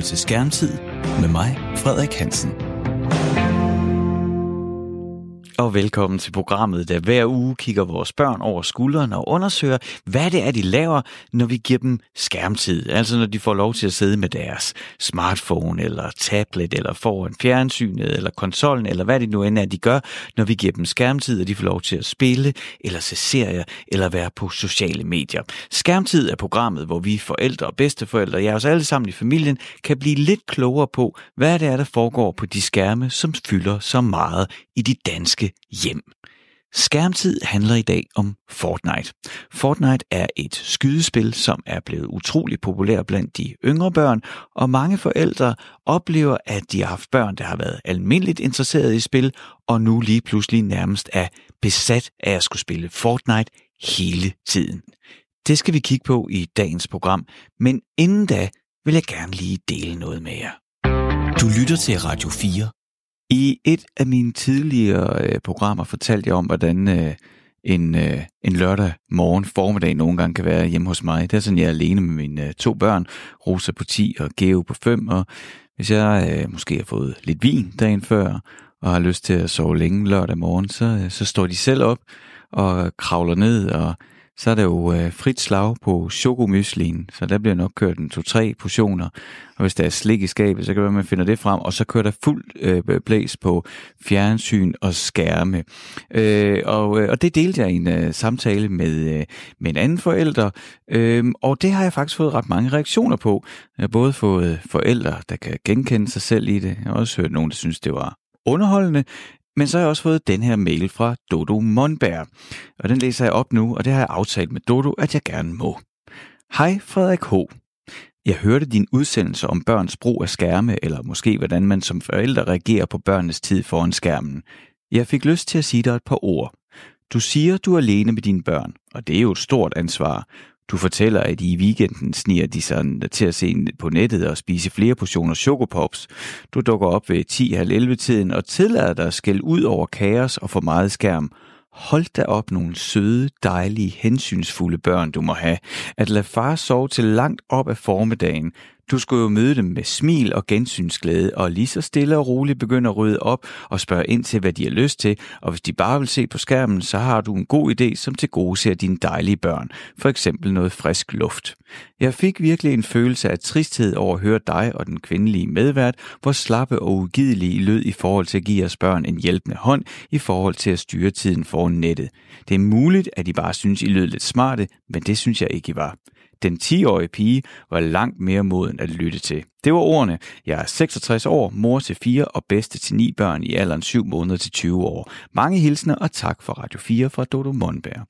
lytter til Skærmtid med mig, Frederik Hansen og velkommen til programmet, der hver uge kigger vores børn over skuldrene og undersøger, hvad det er, de laver, når vi giver dem skærmtid. Altså når de får lov til at sidde med deres smartphone eller tablet eller foran fjernsynet eller konsollen eller hvad det nu end er, de gør, når vi giver dem skærmtid, og de får lov til at spille eller se serier eller være på sociale medier. Skærmtid er programmet, hvor vi forældre og bedsteforældre, ja os alle sammen i familien, kan blive lidt klogere på, hvad det er, der foregår på de skærme, som fylder så meget i de danske hjem. Skærmtid handler i dag om Fortnite. Fortnite er et skydespil, som er blevet utrolig populær blandt de yngre børn, og mange forældre oplever, at de har haft børn, der har været almindeligt interesseret i spil, og nu lige pludselig nærmest er besat af at skulle spille Fortnite hele tiden. Det skal vi kigge på i dagens program, men inden da vil jeg gerne lige dele noget med jer. Du lytter til Radio 4 i et af mine tidligere øh, programmer fortalte jeg om, hvordan øh, en, øh, en lørdag morgen formiddag nogle gange kan være hjemme hos mig. Det er sådan, jeg er alene med mine øh, to børn, Rosa på 10 og Geo på 5, og hvis jeg øh, måske har fået lidt vin dagen før, og har lyst til at sove længe lørdag morgen, så, øh, så står de selv op og kravler ned og så er der jo øh, frit slag på chokomyslin, så der bliver nok kørt en to-tre portioner. Og hvis der er slik i skabet, så kan det være, at man finder det frem, og så kører der fuld øh, blæs på fjernsyn og skærme. Øh, og, øh, og det delte jeg i en øh, samtale med, øh, med en anden forælder, øh, og det har jeg faktisk fået ret mange reaktioner på. Jeg har både fået forældre, der kan genkende sig selv i det. Jeg har også hørt nogen, der synes, det var underholdende, men så har jeg også fået den her mail fra Dodo Monberg, og den læser jeg op nu, og det har jeg aftalt med Dodo, at jeg gerne må. Hej Frederik H. Jeg hørte din udsendelse om børns brug af skærme, eller måske hvordan man som forældre reagerer på børnenes tid foran skærmen. Jeg fik lyst til at sige dig et par ord. Du siger, du er alene med dine børn, og det er jo et stort ansvar. Du fortæller, at i weekenden sniger de sig til at se på nettet og spise flere portioner chokopops. Du dukker op ved 10-11 tiden og tillader dig at skælde ud over kaos og for meget skærm. Hold da op nogle søde, dejlige, hensynsfulde børn, du må have. At lade far sove til langt op af formiddagen, du skulle jo møde dem med smil og gensynsglæde, og lige så stille og roligt begynde at rydde op og spørge ind til, hvad de har lyst til, og hvis de bare vil se på skærmen, så har du en god idé, som til gode ser dine dejlige børn, for eksempel noget frisk luft. Jeg fik virkelig en følelse af tristhed over at høre dig og den kvindelige medvært, hvor slappe og ugidelige lød i forhold til at give os børn en hjælpende hånd i forhold til at styre tiden foran nettet. Det er muligt, at I bare synes, I lød lidt smarte, men det synes jeg ikke, I var. Den 10-årige pige var langt mere moden at lytte til. Det var ordene. Jeg er 66 år, mor til fire og bedste til ni børn i alderen 7 måneder til 20 år. Mange hilsner og tak for Radio 4 fra Dodo Monberg.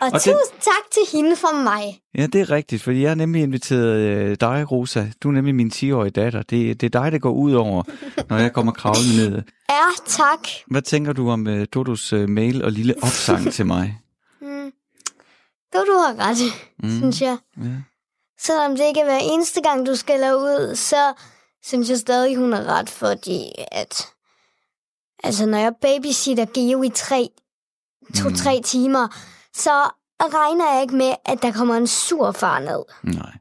Og, og tusind den... tak til hende fra mig. Ja, det er rigtigt, fordi jeg har nemlig inviteret øh, dig, Rosa. Du er nemlig min 10-årige datter. Det, det er dig, der går ud over, når jeg kommer kravlende ned. Ja, tak. Hvad tænker du om uh, Dodos uh, mail og lille opsang til mig? Du, du har ret, mm. synes jeg. Ja. Selvom det ikke er hver eneste gang, du skal lave ud, så synes jeg stadig, hun har ret, fordi at... Altså, når jeg babysitter Geo i tre, to-tre mm. timer, så regner jeg ikke med, at der kommer en sur far ned. Nej.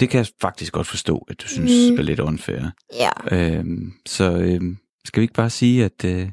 Det kan jeg faktisk godt forstå, at du synes mm. er lidt unfair. Ja. Øhm, så øhm, skal vi ikke bare sige, at, øh,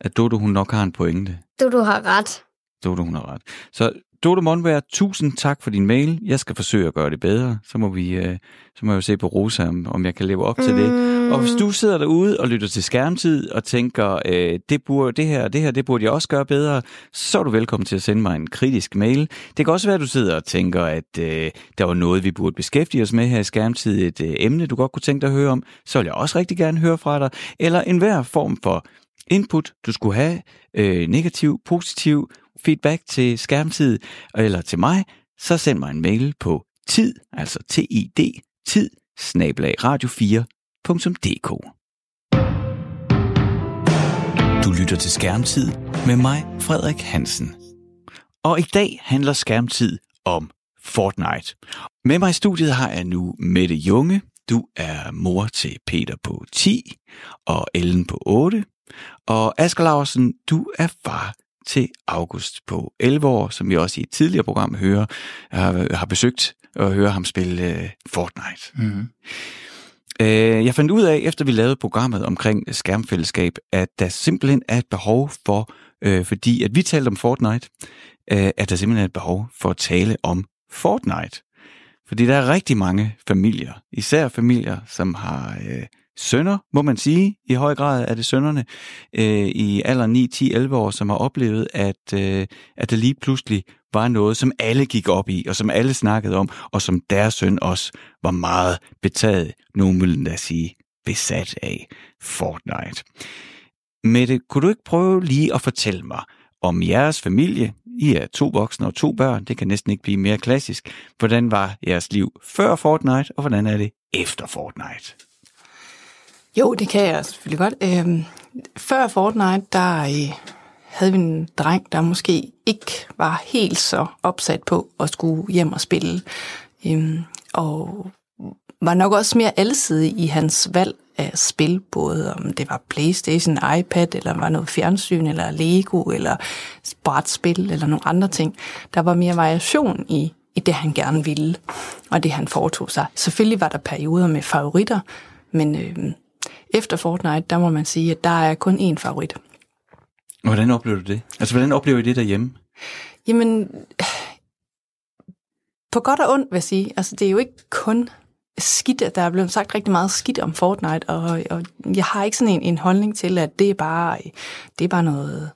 at Dodo hun nok har en pointe? Dodo har ret. Dodo hun har ret. Så Dodo Monberg, tusind tak for din mail. Jeg skal forsøge at gøre det bedre. Så må, vi, øh, så må jeg jo se på Rosa, om, om jeg kan leve op mm. til det. Mm. Og hvis du sidder derude og lytter til skærmtid og tænker, øh, det, burde, det her det her, det burde jeg også gøre bedre, så er du velkommen til at sende mig en kritisk mail. Det kan også være, at du sidder og tænker, at øh, der var noget, vi burde beskæftige os med her i skærmtid, et øh, emne, du godt kunne tænke dig at høre om, så vil jeg også rigtig gerne høre fra dig. Eller enhver form for input, du skulle have, øh, negativ, positiv, feedback til skærmtid eller til mig, så send mig en mail på tid, altså tid, tid, snablag radio4.dk. Du lytter til Skærmtid med mig, Frederik Hansen. Og i dag handler Skærmtid om Fortnite. Med mig i studiet har jeg nu Mette Junge. Du er mor til Peter på 10 og Ellen på 8. Og Asger Larsen, du er far til August på 11 år, som vi også i et tidligere program hører, har, har besøgt og hører ham spille uh, Fortnite. Mm-hmm. Øh, jeg fandt ud af, efter vi lavede programmet omkring skærmfællesskab, at der simpelthen er et behov for, øh, fordi at vi talte om Fortnite, øh, at der simpelthen er et behov for at tale om Fortnite. Fordi der er rigtig mange familier, især familier, som har øh, sønner, må man sige, i høj grad er det sønnerne, øh, i alderen 9, 10, 11 år, som har oplevet, at, øh, at der lige pludselig var noget, som alle gik op i, og som alle snakkede om, og som deres søn også var meget betaget, nogen vil da sige, besat af Fortnite. Mette, kunne du ikke prøve lige at fortælle mig om jeres familie? I er to voksne og to børn, det kan næsten ikke blive mere klassisk. Hvordan var jeres liv før Fortnite, og hvordan er det efter Fortnite? Jo, det kan jeg selvfølgelig godt. Øhm, før Fortnite, der øh, havde vi en dreng, der måske ikke var helt så opsat på at skulle hjem og spille. Øhm, og var nok også mere alsidig i hans valg af spil, både om det var Playstation, iPad, eller var noget fjernsyn, eller Lego, eller brætspil, eller nogle andre ting. Der var mere variation i, i det, han gerne ville, og det, han foretog sig. Selvfølgelig var der perioder med favoritter, men øh, efter Fortnite, der må man sige, at der er kun én favorit. Hvordan oplever du det? Altså, hvordan oplever I det derhjemme? Jamen, på godt og ondt vil jeg sige. Altså, det er jo ikke kun skidt, at der er blevet sagt rigtig meget skidt om Fortnite, og, og jeg har ikke sådan en, en holdning til, at det er bare, det er bare noget,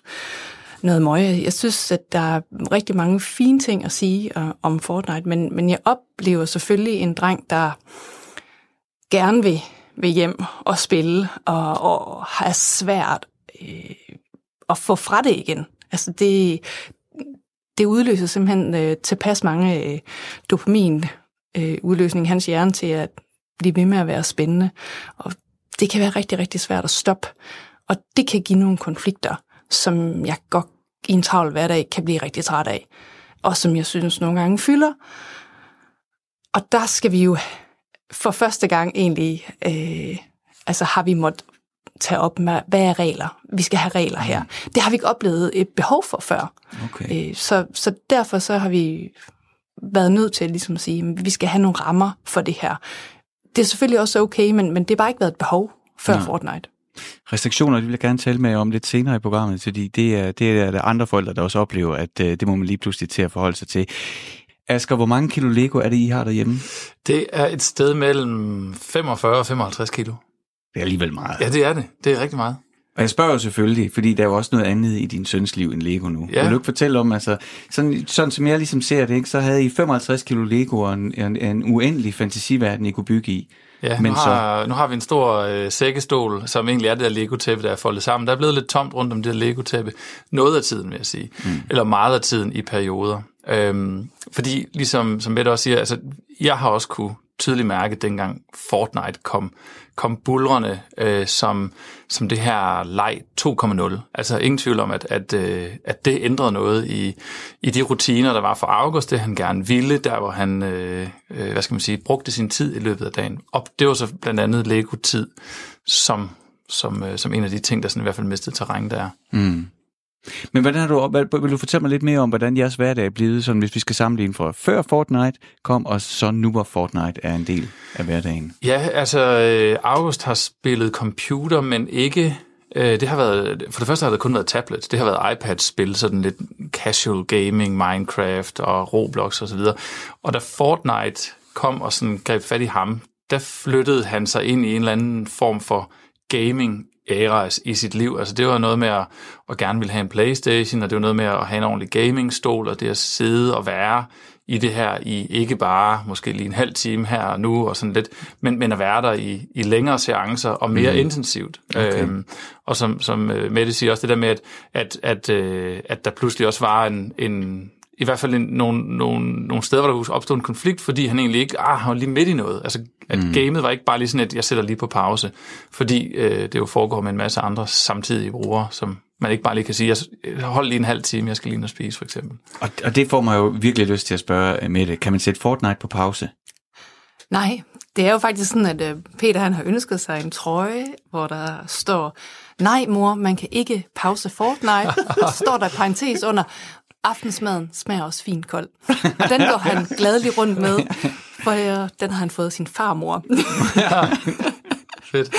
noget møje. Jeg synes, at der er rigtig mange fine ting at sige uh, om Fortnite, men, men jeg oplever selvfølgelig en dreng, der gerne vil, vil hjem og spille, og, og har svært øh, at få fra det igen. Altså det, det udløser simpelthen øh, tilpas mange øh, dopamin øh, udløsning i hans hjerne til at blive ved med at være spændende. Og det kan være rigtig, rigtig svært at stoppe. Og det kan give nogle konflikter, som jeg godt i en travl hverdag kan blive rigtig træt af. Og som jeg synes nogle gange fylder. Og der skal vi jo for første gang egentlig, øh, altså har vi måttet tage op med, hvad er regler? Vi skal have regler her. Mm. Det har vi ikke oplevet et behov for før. Okay. Øh, så, så derfor så har vi været nødt til ligesom at sige, at vi skal have nogle rammer for det her. Det er selvfølgelig også okay, men, men det har bare ikke været et behov før ja. Fortnite. Restriktioner, det vil jeg gerne tale med om lidt senere i programmet, fordi det er, det er der andre forældre, der også oplever, at uh, det må man lige pludselig til at forholde sig til. Asger, hvor mange kilo Lego er det, I har derhjemme? Det er et sted mellem 45 og 55 kilo. Det er alligevel meget. Ja, det er det. Det er rigtig meget. Og jeg spørger jo selvfølgelig, fordi der er jo også noget andet i din søns liv end Lego nu. Ja. Vil du ikke fortælle om, altså, sådan, sådan som jeg ligesom ser det, ikke, så havde I 55 kilo Lego og en, en, en uendelig fantasiverden, I kunne bygge i. Ja, Men nu, har, så... nu har vi en stor øh, sækkestol, som egentlig er det der Lego-tæppe, der er foldet sammen. Der er blevet lidt tomt rundt om det der Lego-tæppe. Noget af tiden, vil jeg sige. Mm. Eller meget af tiden i perioder. Øhm, fordi, ligesom som Mette også siger, altså, jeg har også kunne tydeligt mærke, dengang Fortnite kom, kom bulrende øh, som, som det her leg 2.0. Altså ingen tvivl om, at, at, øh, at det ændrede noget i, i de rutiner, der var for August, det han gerne ville, der hvor han, øh, øh, hvad skal man sige, brugte sin tid i løbet af dagen. Og det var så blandt andet Lego-tid, som, som, øh, som en af de ting, der sådan i hvert fald mistede terræn der. Mm. Men hvordan har du, vil du fortælle mig lidt mere om, hvordan jeres hverdag er blevet, sådan, hvis vi skal sammenligne fra før Fortnite kom, og så nu hvor Fortnite er en del af hverdagen? Ja, altså øh, August har spillet computer, men ikke... Øh, det har været, for det første har det kun været tablet. Det har været iPad-spil, sådan lidt casual gaming, Minecraft og Roblox osv. Og, og da Fortnite kom og sådan greb fat i ham, der flyttede han sig ind i en eller anden form for gaming æra i sit liv. Altså det var noget med at, at gerne ville have en Playstation, og det var noget med at have en ordentlig gamingstol, og det at sidde og være i det her i ikke bare måske lige en halv time her og nu og sådan lidt, men, men at være der i, i længere seancer og mere mm. intensivt. Okay. Øhm, og som, som øh, Mette siger også, det der med, at, at, at, øh, at der pludselig også var en, en i hvert fald en, nogle, nogle, nogle steder, hvor der opstod en konflikt, fordi han egentlig ikke ah, han var lige midt i noget. Altså, at mm. gamet var ikke bare lige sådan, at jeg sætter lige på pause, fordi øh, det jo foregår med en masse andre samtidige brugere, som man ikke bare lige kan sige, jeg hold lige en halv time, jeg skal lige ind og spise, for eksempel. Og, og det får mig jo virkelig lyst til at spørge øh, Mette, kan man sætte Fortnite på pause? Nej, det er jo faktisk sådan, at øh, Peter han har ønsket sig en trøje, hvor der står, nej mor, man kan ikke pause Fortnite. Så står der parentes under, aftensmaden smager også fint kold. Og den går han gladelig rundt med, for øh, den har han fået sin farmor. Fedt.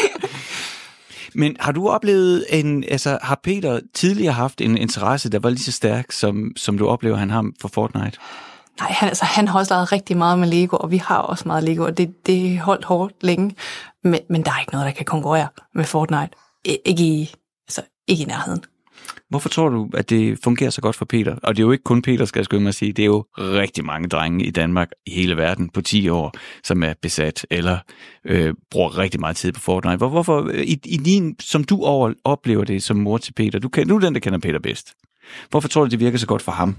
Men har du oplevet en, altså har Peter tidligere haft en interesse, der var lige så stærk, som, som du oplever, han har for Fortnite? Nej, han, altså, han har også lavet rigtig meget med Lego, og vi har også meget Lego, og det, det holdt hårdt længe. Men, men der er ikke noget, der kan konkurrere med Fortnite. Ikke i, altså, ikke i nærheden. Hvorfor tror du, at det fungerer så godt for Peter? Og det er jo ikke kun Peter, skal jeg skynde mig at sige. Det er jo rigtig mange drenge i Danmark, i hele verden, på 10 år, som er besat eller øh, bruger rigtig meget tid på Fortnite. Hvor, hvorfor, øh, i, i din, som du over, oplever det som mor til Peter, du, kan, du er den, der kender Peter bedst. Hvorfor tror du, det virker så godt for ham?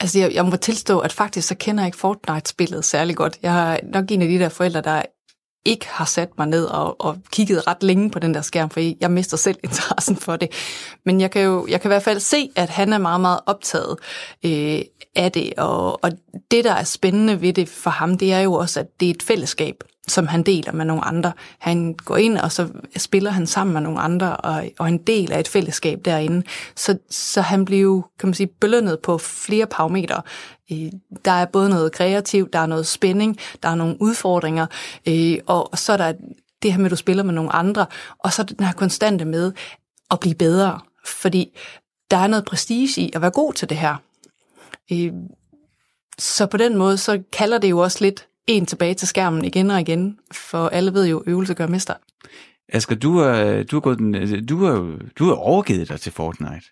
Altså, jeg, jeg må tilstå, at faktisk så kender jeg ikke Fortnite-spillet særlig godt. Jeg er nok en af de der forældre, der ikke har sat mig ned og, og kigget ret længe på den der skærm, for jeg mister selv interessen for det. Men jeg kan jo jeg kan i hvert fald se, at han er meget, meget optaget øh, af det, og, og det, der er spændende ved det for ham, det er jo også, at det er et fællesskab som han deler med nogle andre. Han går ind, og så spiller han sammen med nogle andre, og, og en del af et fællesskab derinde. Så, så han bliver, kan man sige, belønnet på flere parametre. Øh, der er både noget kreativt, der er noget spænding, der er nogle udfordringer, øh, og så er der det her med, at du spiller med nogle andre, og så den her konstante med at blive bedre. Fordi der er noget prestige i at være god til det her. Øh, så på den måde, så kalder det jo også lidt en tilbage til skærmen igen og igen, for alle ved jo, øvelse gør mester. Asger, du er, du er, gået den, du er, du er overgivet dig til Fortnite.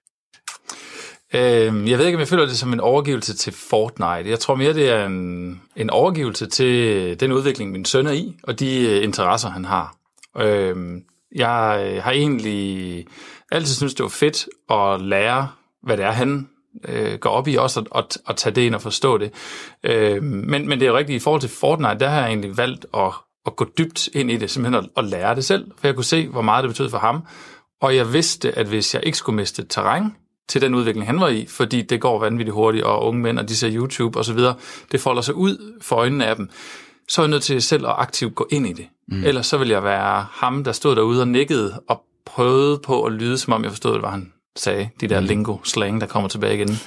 Øh, jeg ved ikke, om jeg føler det som en overgivelse til Fortnite. Jeg tror mere, det er en, en overgivelse til den udvikling, min søn er i, og de øh, interesser, han har. Øhm, øh, jeg har egentlig altid synes det var fedt at lære, hvad det er, han øh, går op i også at, at, at tage det ind og forstå det. Øh, men, men det er jo rigtigt, i forhold til Fortnite, der har jeg egentlig valgt at, at gå dybt ind i det, simpelthen at, at lære det selv, for jeg kunne se, hvor meget det betød for ham. Og jeg vidste, at hvis jeg ikke skulle miste terræn til den udvikling, han var i, fordi det går vanvittigt hurtigt, og unge mænd, og de ser YouTube osv., det folder sig ud for øjnene af dem, så er jeg nødt til selv at aktivt gå ind i det. Mm. Ellers så vil jeg være ham, der stod derude og nikkede og prøvede på at lyde, som om jeg forstod, hvad han sagde, de der mm. lingo-slang, der kommer tilbage igen.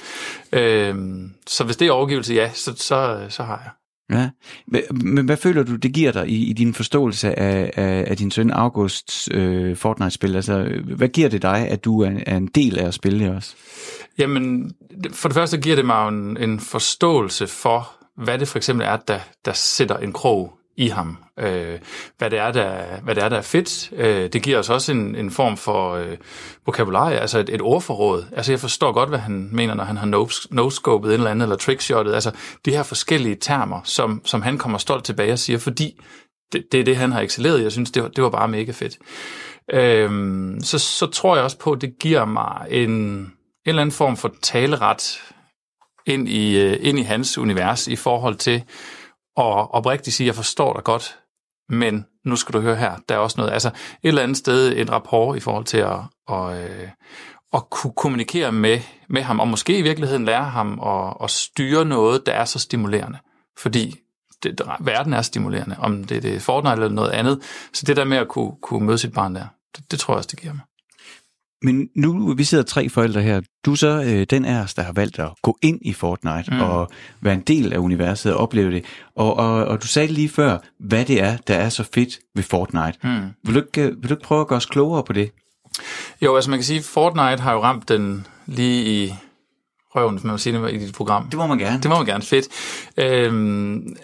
Øhm, så hvis det er overgivelse, ja, så, så, så har jeg. Ja, men hvad føler du, det giver dig i, i din forståelse af, af, af din søn Augusts øh, Fortnite-spil? Altså, hvad giver det dig, at du er, er en del af at spille det også? Jamen, for det første giver det mig en, en forståelse for, hvad det for eksempel er, der, der sætter en krog i ham. Øh, hvad, det er, der, hvad det er, der er fedt. Øh, det giver os også en, en form for øh, vokabularie, altså et, et ordforråd. Altså jeg forstår godt, hvad han mener, når han har no-scopet et eller andet, eller trickshottet. Altså de her forskellige termer, som, som han kommer stolt tilbage og siger, fordi det, det er det, han har excelleret Jeg synes, det var, det var bare mega fedt. Øh, så, så tror jeg også på, at det giver mig en, en eller anden form for taleret ind i, øh, ind i hans univers i forhold til, og oprigtigt sige, jeg forstår dig godt, men nu skal du høre her, der er også noget, altså et eller andet sted en rapport i forhold til at, at, øh, at kunne kommunikere med, med ham, og måske i virkeligheden lære ham at, at styre noget, der er så stimulerende. Fordi det, verden er stimulerende, om det, det er Fortnite eller noget andet. Så det der med at kunne, kunne møde sit barn der, det, det tror jeg også, det giver mig. Men nu, vi sidder tre forældre her. Du er så øh, den af os, der har valgt at gå ind i Fortnite mm. og være en del af universet og opleve det. Og, og, og du sagde lige før, hvad det er, der er så fedt ved Fortnite. Mm. Vil, du ikke, vil du ikke prøve at gøre os klogere på det? Jo, altså man kan sige, Fortnite har jo ramt den lige i røven, hvis man vil sige det i dit program. Det må man gerne. Det må man gerne, fedt. Øhm,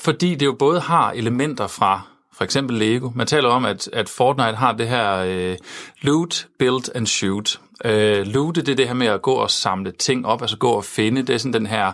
fordi det jo både har elementer fra for eksempel Lego. Man taler om, at, at Fortnite har det her øh, loot, build and shoot. Øh, loote, det er det her med at gå og samle ting op, altså gå og finde. Det er sådan den her,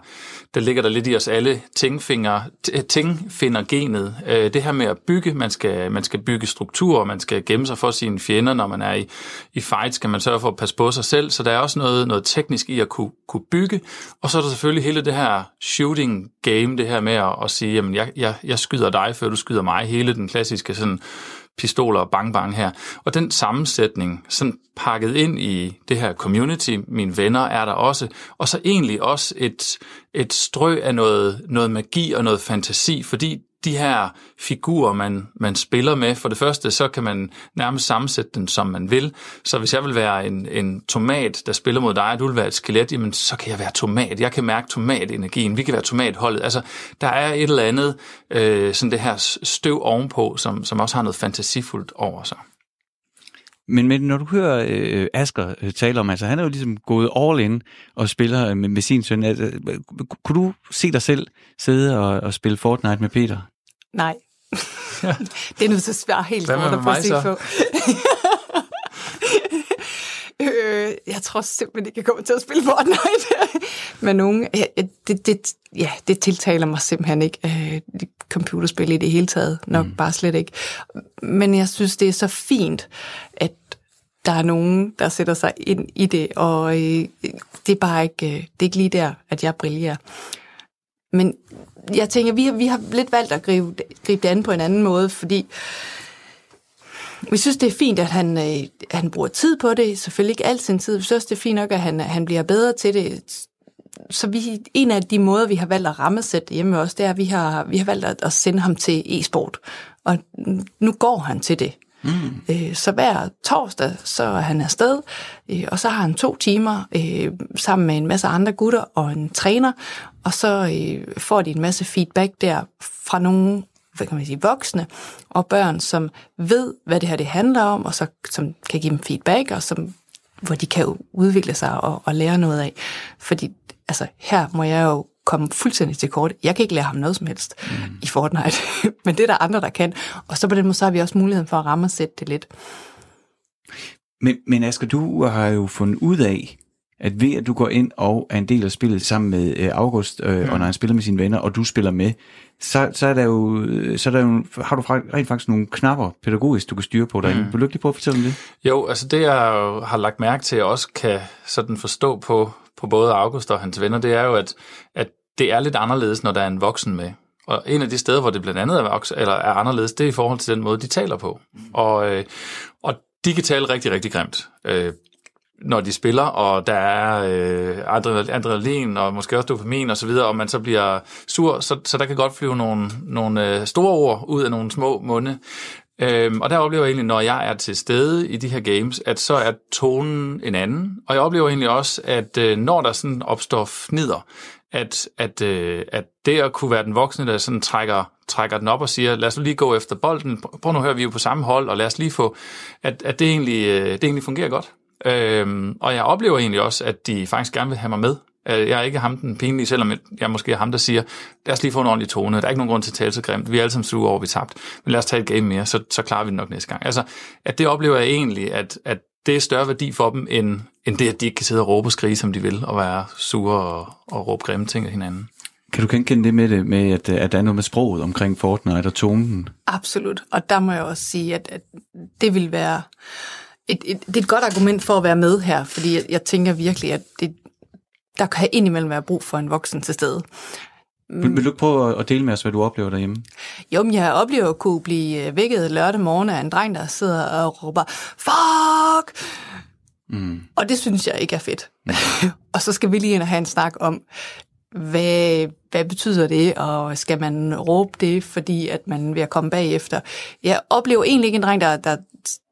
der ligger der lidt i os alle, tingfinger, øh, tingfinder-genet. Øh, det her med at bygge, man skal, man skal bygge strukturer, man skal gemme sig for sine fjender, når man er i, i fight, skal man sørge for at passe på sig selv. Så der er også noget, noget teknisk i at kunne, kunne bygge. Og så er der selvfølgelig hele det her shooting game, det her med at, at sige, jamen jeg, jeg, jeg skyder dig, før du skyder mig. Hele den klassiske sådan pistoler og bang bang her. Og den sammensætning, sådan pakket ind i det her community, mine venner er der også, og så egentlig også et, et strø af noget, noget magi og noget fantasi, fordi de her figurer, man, man spiller med, for det første, så kan man nærmest sammensætte den, som man vil. Så hvis jeg vil være en, en tomat, der spiller mod dig, og du vil være et skelet, jamen så kan jeg være tomat. Jeg kan mærke tomatenergien. Vi kan være tomatholdet. Altså, der er et eller andet, øh, sådan det her støv ovenpå, som, som også har noget fantasifuldt over sig. Men, men når du hører øh, Asker øh, tale om, altså han er jo ligesom gået all in og spiller øh, med, med sin søn. Altså, øh, kunne du se dig selv sidde og, og spille Fortnite med Peter? Nej. det er nu så svært helt Hvad med mig så? på. øh, jeg tror simpelthen ikke, jeg kommer til at spille Fortnite med nogen. Ja, det, det, ja, det tiltaler mig simpelthen ikke. Øh, computerspil i det hele taget. Nok mm. bare slet ikke. Men jeg synes, det er så fint, at der er nogen, der sætter sig ind i det, og øh, det er bare ikke, øh, det er ikke lige der, at jeg brillerer. Men jeg tænker, vi har, vi har lidt valgt at gribe, gribe det an på en anden måde, fordi vi synes, det er fint, at han, øh, han bruger tid på det. Selvfølgelig ikke al sin tid. Vi synes det er fint nok, at han, han bliver bedre til det. Så vi, en af de måder, vi har valgt at rammesætte hjemme også, det er, at vi har, vi har valgt at, at sende ham til e-sport. Og nu går han til det. Mm. Øh, så hver torsdag, så er han afsted, øh, og så har han to timer øh, sammen med en masse andre gutter og en træner, og så får de en masse feedback der fra nogle hvad kan man sige, voksne og børn, som ved, hvad det her det handler om, og så, som kan give dem feedback, og som, hvor de kan udvikle sig og, og lære noget af. Fordi altså, her må jeg jo komme fuldstændig til kort. Jeg kan ikke lære ham noget som helst mm. i Fortnite, men det er der andre, der kan. Og så på den måde, så har vi også muligheden for at ramme og sætte det lidt. Men, men Asger, du har jo fundet ud af, at ved at du går ind og er en del af spillet sammen med øh, August, øh, mm. og når han spiller med sine venner, og du spiller med, så, så, er der jo, så er der jo, har du rent faktisk nogle knapper pædagogisk, du kan styre på dig. Mm. Vil du ikke lige prøve at fortælle om det? Jo, altså det jeg har lagt mærke til, jeg også kan sådan forstå på, på både August og hans venner, det er jo, at, at det er lidt anderledes, når der er en voksen med. Og en af de steder, hvor det blandt andet er, voksen, eller er anderledes, det er i forhold til den måde, de taler på. Og, øh, og de kan tale rigtig, rigtig grimt. Øh, når de spiller, og der er øh, adrenalin og måske også dopamin og så videre, og man så bliver sur, så, så der kan godt flyve nogle, nogle øh, store ord ud af nogle små munde. Øhm, og der oplever jeg egentlig, når jeg er til stede i de her games, at så er tonen en anden. Og jeg oplever egentlig også, at øh, når der sådan opstår fnider, at, at, øh, at det at kunne være den voksne, der sådan trækker, trækker den op og siger, lad os lige gå efter bolden, prøv nu at høre, vi er jo på samme hold, og lad os lige få, at, at det, egentlig, øh, det egentlig fungerer godt. Øhm, og jeg oplever egentlig også, at de faktisk gerne vil have mig med. Øh, jeg er ikke ham den pinlige, selvom jeg måske er ham, der siger, lad os lige få en ordentlig tone. Der er ikke nogen grund til at tale så grimt. Vi er alle sammen sure over, vi tabt. Men lad os tage et game mere, så, så klarer vi det nok næste gang. Altså, at det oplever jeg egentlig, at, at det er større værdi for dem, end, end det, at de ikke kan sidde og råbe og skrige, som de vil, og være sure og, og råbe grimme ting af hinanden. Kan du genkende det med det, med at, at der er noget med sproget omkring Fortnite og tonen? Absolut, og der må jeg også sige, at, at det vil være et, et, det er et godt argument for at være med her, fordi jeg, jeg tænker virkelig, at det, der kan indimellem være brug for en voksen til stede. Vil, vil du prøve at dele med os, hvad du oplever derhjemme? Jo, men jeg oplever at kunne blive øh, vækket lørdag morgen af en dreng, der sidder og råber, fuck! Mm. Og det synes jeg ikke er fedt. Mm. og så skal vi lige ind og have en snak om, hvad, hvad betyder det, og skal man råbe det, fordi at man vil komme bagefter? Jeg oplever egentlig ikke en dreng, der, der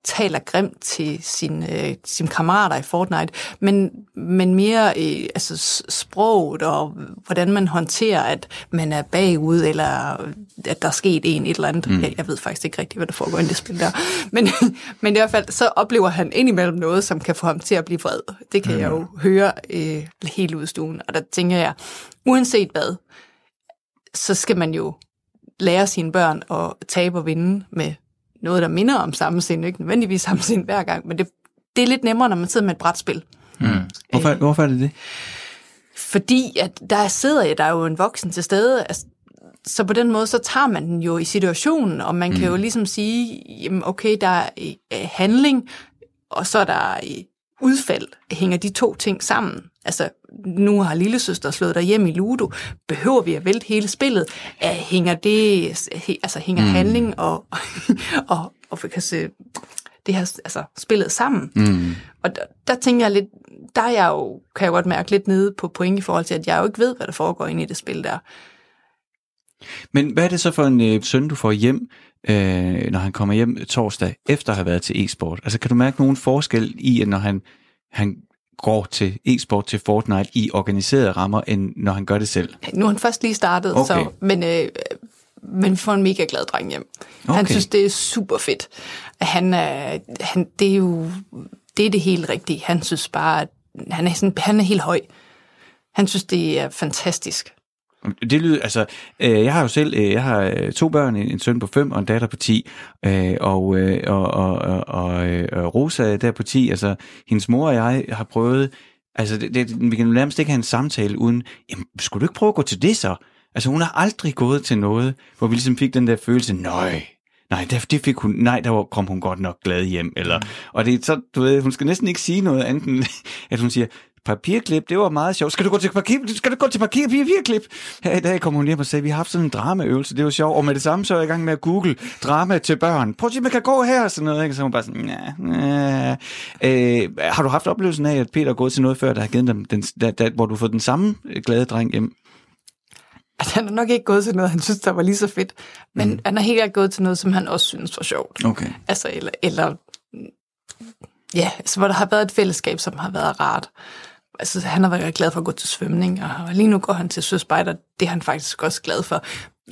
taler grimt til sine, øh, sine kammerater i Fortnite, men, men mere øh, altså sproget og hvordan man håndterer, at man er bagud, eller at der er sket en et eller andet. Mm. Jeg, jeg ved faktisk ikke rigtigt, hvad der foregår i det spil der. Men, men i hvert fald, så oplever han indimellem noget, som kan få ham til at blive vred. Det kan mm. jeg jo høre øh, helt ud stuen. Og der tænker jeg, uanset hvad, så skal man jo lære sine børn at tabe og vinde med noget, der minder om samme sind. Ikke nødvendigvis samme sind hver gang, men det, det er lidt nemmere, når man sidder med et brætspil. Mm. Hvorfor, øh, hvorfor er det det? Fordi at der sidder der er jo en voksen til stede, altså, så på den måde, så tager man den jo i situationen, og man mm. kan jo ligesom sige, jamen okay, der er øh, handling, og så er der øh, udfald. Hænger de to ting sammen? Altså, nu har lille søster slået dig hjem i Ludo. Behøver vi at vælte hele spillet? Hænger det, altså hænger mm. handling og, og, og kan se, det her altså, spillet sammen? Mm. Og der, der tænker jeg lidt, der er jeg jo, kan jeg godt mærke lidt nede på point i forhold til, at jeg jo ikke ved, hvad der foregår inde i det spil der. Men hvad er det så for en øh, søn, du får hjem, øh, når han kommer hjem torsdag, efter at have været til e-sport? Altså kan du mærke nogen forskel i, at når han, han går til e-sport til Fortnite i organiserede rammer, end når han gør det selv? Nu er han først lige startet, okay. så, men, øh, men får en mega glad dreng hjem. Okay. Han synes, det er super fedt. Han er, han, det er jo det, er det helt rigtige. Han synes bare, at han er, sådan, han er helt høj. Han synes, det er fantastisk. Det lyder, altså, øh, jeg har jo selv, øh, jeg har øh, to børn, en, en søn på 5 og en datter på 10, øh, og, øh, og, og, og, og, øh, og Rosa der på 10, altså, hendes mor og jeg har prøvet, altså, det, det, vi kan nærmest ikke have en samtale uden, jamen, skulle du ikke prøve at gå til det så? Altså, hun har aldrig gået til noget, hvor vi ligesom fik den der følelse, nej, nej, det fik hun, nej, der var, kom hun godt nok glad hjem, eller, mm. og det er så, du ved, hun skal næsten ikke sige noget andet, end, at hun siger, papirklip, det var meget sjovt. Skal du gå til papir, skal du gå til papir, papirklip? Her i dag kom hun hjem og sagde, vi har haft sådan en dramaøvelse, det var sjovt. Og med det samme så er jeg i gang med at google drama til børn. Prøv at se, man kan gå her og sådan noget. Ikke? Så hun bare sådan, ja, ja. Øh, har du haft oplevelsen af, at Peter er gået til noget før, der har givet dem den, der, der, hvor du har fået den samme glade dreng hjem? Altså, han har nok ikke gået til noget, han synes, der var lige så fedt. Men mm. han har helt ikke gået til noget, som han også synes var sjovt. Okay. Altså, eller, eller ja, altså, hvor der har været et fællesskab, som har været rart altså, han har været glad for at gå til svømning, og lige nu går han til søspejder. Det er han faktisk også glad for.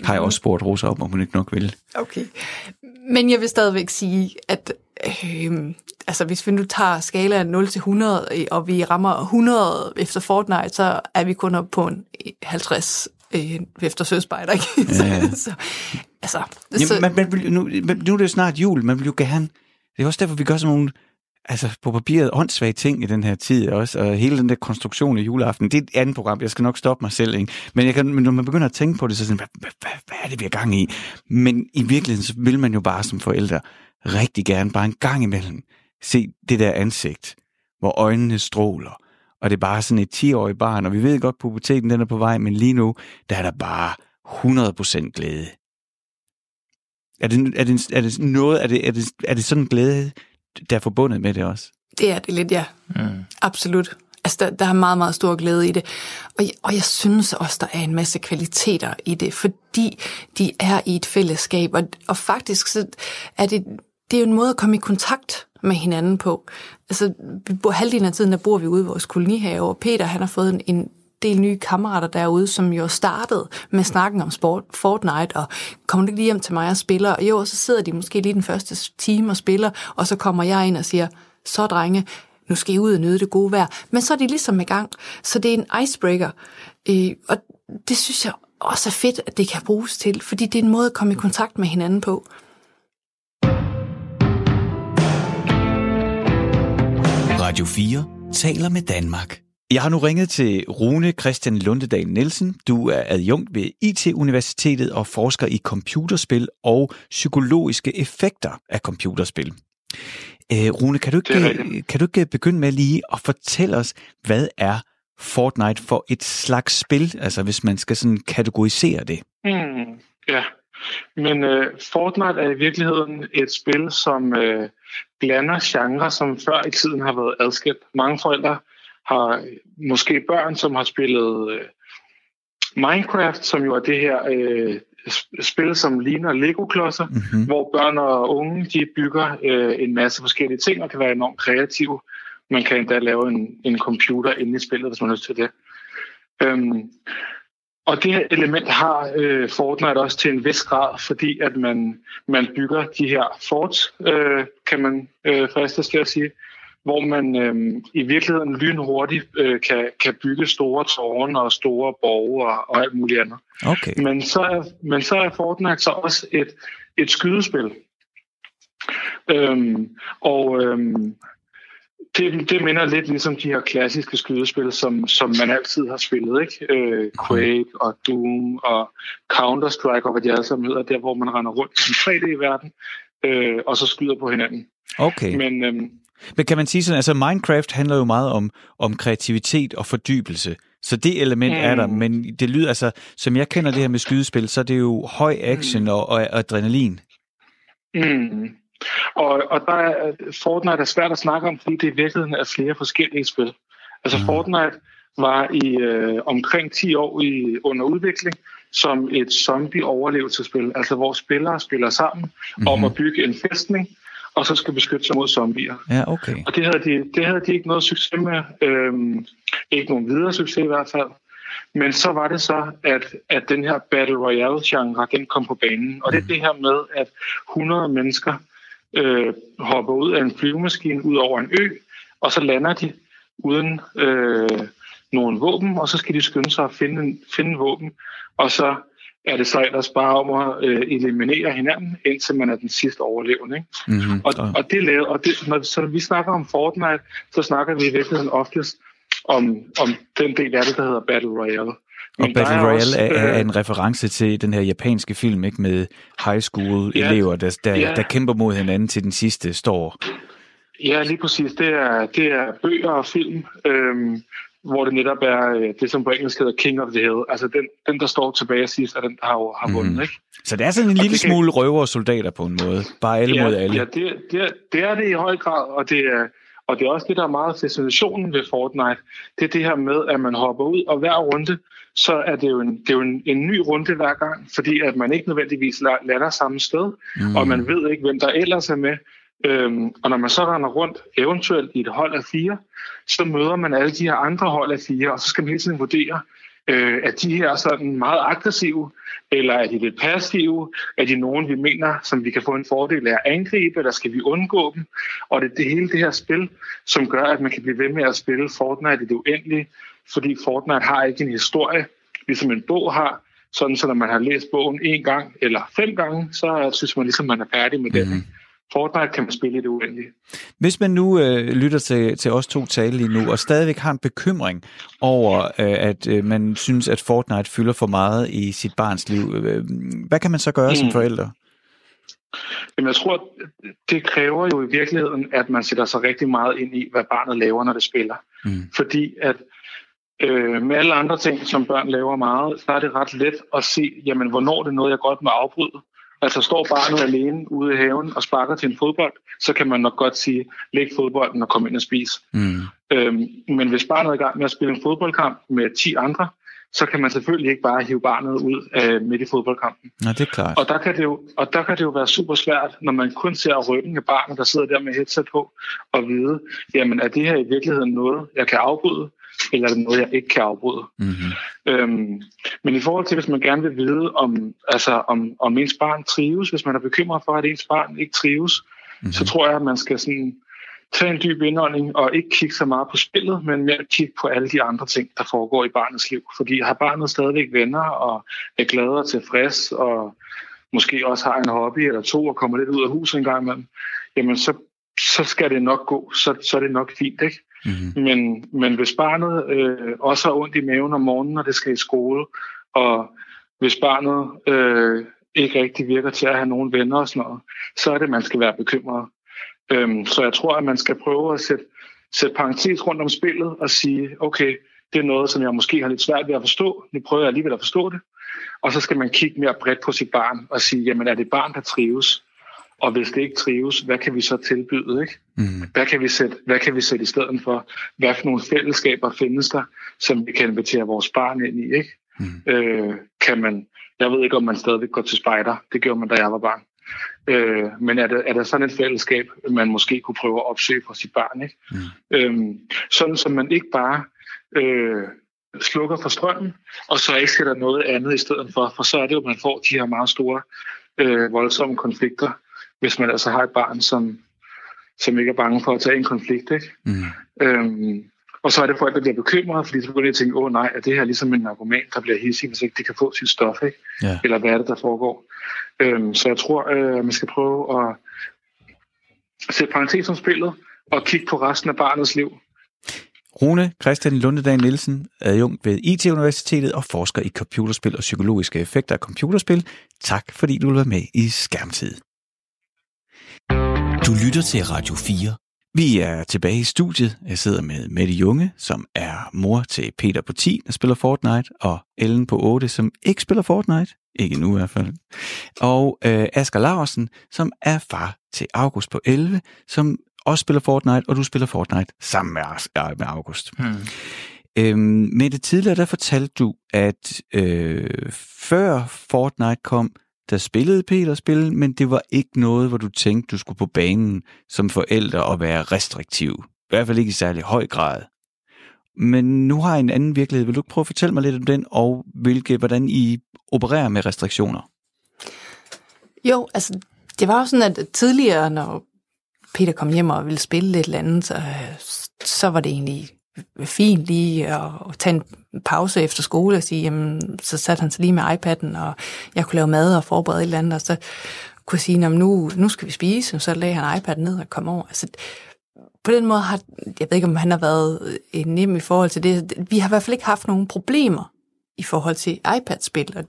Har jeg også spurgt Rosa om, om hun ikke nok vil. Okay. Men jeg vil stadigvæk sige, at øh, altså, hvis vi nu tager skalaen 0 til 100, og vi rammer 100 efter Fortnite, så er vi kun op på en 50 øh, efter søspejder. Ikke? Ja, ja. så, altså, Jamen, så, man, man vil, nu, nu er det snart jul, man vil jo gerne... Det er også derfor, vi gør sådan nogle altså på papiret åndssvage ting i den her tid også, og hele den der konstruktion i juleaften, det er et andet program, jeg skal nok stoppe mig selv, ikke? Men, jeg kan, men når man begynder at tænke på det, så sådan, hvad, hvad, hvad, hvad er det, vi er gang i? Men i virkeligheden, så vil man jo bare som forældre rigtig gerne bare en gang imellem se det der ansigt, hvor øjnene stråler, og det er bare sådan et 10-årigt barn, og vi ved godt, at puberteten den er på vej, men lige nu, der er der bare 100% glæde. Er det, er det, er det noget, er det, er det, er det sådan en glæde, der er forbundet med det også. Det er det lidt, ja. Mm. Absolut. Altså, der, der er meget, meget stor glæde i det. Og, og jeg synes også, der er en masse kvaliteter i det, fordi de er i et fællesskab. Og, og faktisk så er det, det er jo en måde at komme i kontakt med hinanden på. Altså, vi bor, halvdelen af tiden, der bor vi ude i vores kolonihave, og Peter, han har fået en, en del nye kammerater derude, som jo startede med snakken om sport, Fortnite, og kommer du lige hjem til mig og spiller? Og jo, så sidder de måske lige den første time og spiller, og så kommer jeg ind og siger, så drenge, nu skal I ud og nyde det gode vejr. Men så er de ligesom i gang. Så det er en icebreaker. Øh, og det synes jeg også er fedt, at det kan bruges til, fordi det er en måde at komme i kontakt med hinanden på. Radio 4 taler med Danmark. Jeg har nu ringet til Rune Christian Lundedal Nielsen. Du er adjunkt ved IT-universitetet og forsker i computerspil og psykologiske effekter af computerspil. Øh, Rune, kan du, ikke, kan du ikke begynde med lige at fortælle os, hvad er Fortnite for et slags spil, altså hvis man skal sådan kategorisere det? Mm, ja, men uh, Fortnite er i virkeligheden et spil, som uh, blander genrer, som før i tiden har været adskilt. Mange forældre har måske børn, som har spillet øh, Minecraft, som jo er det her øh, spil, som ligner Lego-klodser, mm-hmm. hvor børn og unge de bygger øh, en masse forskellige ting og kan være enormt kreative. Man kan endda lave en, en computer inde i spillet, hvis man har lyst til det. Øhm, og det her element har øh, Fortnite også til en vis grad, fordi at man, man bygger de her forts, øh, kan man øh, fristes til at sige, hvor man øh, i virkeligheden lynhurtigt øh, kan, kan bygge store tårne og store borge og, og alt muligt andet. Okay. Men, så er, men så er Fortnite så også et, et skydespil. Øhm, og øhm, det, det minder lidt ligesom de her klassiske skydespil, som, som man altid har spillet. ikke? Øh, Quake og Doom og Counter-Strike og hvad de alle sammen hedder, der hvor man render rundt i en 3D-verden øh, og så skyder på hinanden. Okay. Men, øhm, men kan man sige sådan, altså Minecraft handler jo meget om, om kreativitet og fordybelse. Så det element mm. er der, mm. men det lyder altså, som jeg kender det her med skydespil, så er det jo høj action mm. og, og adrenalin. Mm. Og, og der er, Fortnite er svært at snakke om, fordi det i virkeligheden er flere forskellige spil. Altså mm. Fortnite var i øh, omkring 10 år i, under udvikling, som et zombie-overlevelsespil, altså hvor spillere spiller sammen mm-hmm. om at bygge en fæstning, og så skal beskytte sig mod zombier. Ja, okay. Og det havde de, det havde de ikke noget succes med. Øhm, ikke nogen videre succes i hvert fald. Men så var det så, at, at den her Battle Royale-genre, den kom på banen. Og det er det her med, at 100 mennesker øh, hopper ud af en flyvemaskine ud over en ø, og så lander de uden øh, nogen våben, og så skal de skynde sig at finde, finde våben, og så er det så ellers bare om at øh, eliminere hinanden, indtil man er den sidste overlevende. Ikke? Mm-hmm. Og, og, det lavet, og det, når, så når vi snakker om Fortnite, så snakker vi i virkeligheden oftest om, om den del af det, der hedder Battle Royale. Og Battle Royale også, er, er øh, en reference til den her japanske film ikke med high school elever, der, der, ja. der kæmper mod hinanden til den sidste står. Ja, lige præcis. Det er, det er bøger og film, øhm, hvor det netop er øh, det, som på engelsk hedder King of the Hill. Altså den, den der står tilbage sidst, er den, der har, har vundet. Mm. Ikke? Så det er sådan en og lille smule kan... røver og soldater på en måde. Bare alle ja, mod alle. Ja, det, det, det er det i høj grad, og det er, og det er også det, der er meget fascinationen ved Fortnite. Det er det her med, at man hopper ud, og hver runde, så er det jo en, det er jo en, en ny runde hver gang, fordi at man ikke nødvendigvis lander samme sted, mm. og man ved ikke, hvem der ellers er med. Øhm, og når man så render rundt, eventuelt i et hold af fire, så møder man alle de her andre hold af fire, og så skal man hele tiden vurdere, øh, er de her sådan meget aggressive, eller er de lidt passive? Er de nogen, vi mener, som vi kan få en fordel af at angribe, eller skal vi undgå dem? Og det er det hele det her spil, som gør, at man kan blive ved med at spille Fortnite i det uendelige, fordi Fortnite har ikke en historie, ligesom en bog har, sådan så når man har læst bogen en gang eller fem gange, så synes man ligesom, man er færdig med mm-hmm. den. Mhm. Fortnite kan man spille i det uendelige. Hvis man nu øh, lytter til, til os to tale lige nu, og stadigvæk har en bekymring over, øh, at øh, man synes, at Fortnite fylder for meget i sit barns liv, øh, hvad kan man så gøre mm. som forældre? Jamen, jeg tror, det kræver jo i virkeligheden, at man sætter sig rigtig meget ind i, hvad barnet laver, når det spiller. Mm. Fordi at øh, med alle andre ting, som børn laver meget, så er det ret let at se, jamen, hvornår det er noget, jeg godt må afbryde, Altså står barnet alene ude i haven og sparker til en fodbold, så kan man nok godt sige, læg fodbolden og kom ind og spis. Mm. Øhm, men hvis barnet er i gang med at spille en fodboldkamp med 10 andre, så kan man selvfølgelig ikke bare hive barnet ud af midt i fodboldkampen. Nej, det er klart. Og der, kan det jo, og der kan det jo være super svært, når man kun ser ryggen af barnet, der sidder der med headset på, og vide, jamen er det her i virkeligheden noget, jeg kan afbryde, eller er det noget, jeg ikke kan afbryde? Mm-hmm. Øhm, men i forhold til, hvis man gerne vil vide, om, altså, om, om ens barn trives, hvis man er bekymret for, at ens barn ikke trives, mm-hmm. så tror jeg, at man skal sådan tage en dyb indånding og ikke kigge så meget på spillet, men mere kigge på alle de andre ting, der foregår i barnets liv. Fordi har barnet stadigvæk venner og er glad og tilfreds og måske også har en hobby eller to og kommer lidt ud af huset en gang imellem, jamen så, så skal det nok gå, så, så er det nok fint, ikke? Mm-hmm. Men, men hvis barnet øh, også har ondt i maven om morgenen, når det skal i skole, og hvis barnet øh, ikke rigtig virker til at have nogen venner og sådan noget, så er det, man skal være bekymret. Øhm, så jeg tror, at man skal prøve at sætte, sætte parentes rundt om spillet og sige, okay, det er noget, som jeg måske har lidt svært ved at forstå. Nu prøver jeg alligevel at forstå det. Og så skal man kigge mere bredt på sit barn og sige, jamen er det barn, der trives? Og hvis det ikke trives, hvad kan vi så tilbyde? Ikke? Mm. Hvad, kan vi sætte, hvad kan vi sætte i stedet for? Hvad for nogle fællesskaber findes der, som vi kan invitere vores barn ind i? Ikke? Mm. Øh, kan man, jeg ved ikke, om man stadig går til spejder. Det gjorde man, da jeg var barn. Øh, men er der, er der sådan et fællesskab, man måske kunne prøve at opsøge for sit barn? Ikke? Mm. Øh, sådan, som man ikke bare øh, slukker for strømmen, og så ikke sætter noget andet i stedet for, for så er det jo, at man får de her meget store, øh, voldsomme konflikter, hvis man altså har et barn, som, som ikke er bange for at tage en konflikt. Ikke? Mm. Øhm, og så er det folk, der bliver bekymrede, fordi så begynder de at tænke, åh nej, er det her ligesom en argument, der bliver hissig, hvis ikke de kan få sit stof, ikke? Ja. eller hvad er det, der foregår. Øhm, så jeg tror, øh, man skal prøve at sætte parentes om spillet, og kigge på resten af barnets liv. Rune Christian Lundedal Nielsen, adjunkt ved IT-universitetet og forsker i computerspil og psykologiske effekter af computerspil. Tak fordi du være med i Skærmtid. Du lytter til Radio 4. Vi er tilbage i studiet. Jeg sidder med Mette Junge, som er mor til Peter på 10, der spiller Fortnite, og Ellen på 8, som ikke spiller Fortnite. Ikke nu i hvert fald. Og øh, Asger Larsen, som er far til August på 11, som også spiller Fortnite, og du spiller Fortnite sammen med, med August. Hmm. Øhm, med det tidligere, der fortalte du, at øh, før Fortnite kom, der spillede Peterspil, men det var ikke noget, hvor du tænkte, du skulle på banen som forældre og være restriktiv. I hvert fald ikke i særlig høj grad. Men nu har jeg en anden virkelighed. Vil du prøve at fortælle mig lidt om den, og hvilke, hvordan I opererer med restriktioner? Jo, altså det var jo sådan, at tidligere, når Peter kom hjem og ville spille lidt eller andet, så, øh, så var det egentlig fint lige at, at tage en pause efter skole og sige, jamen, så satte han sig lige med iPad'en, og jeg kunne lave mad og forberede et eller andet, og så kunne jeg sige, nu, nu skal vi spise, og så lagde han iPad'en ned og kom over. Altså, på den måde har, jeg ved ikke, om han har været øh, nem i forhold til det. Vi har i hvert fald ikke haft nogen problemer i forhold til iPad-spil, og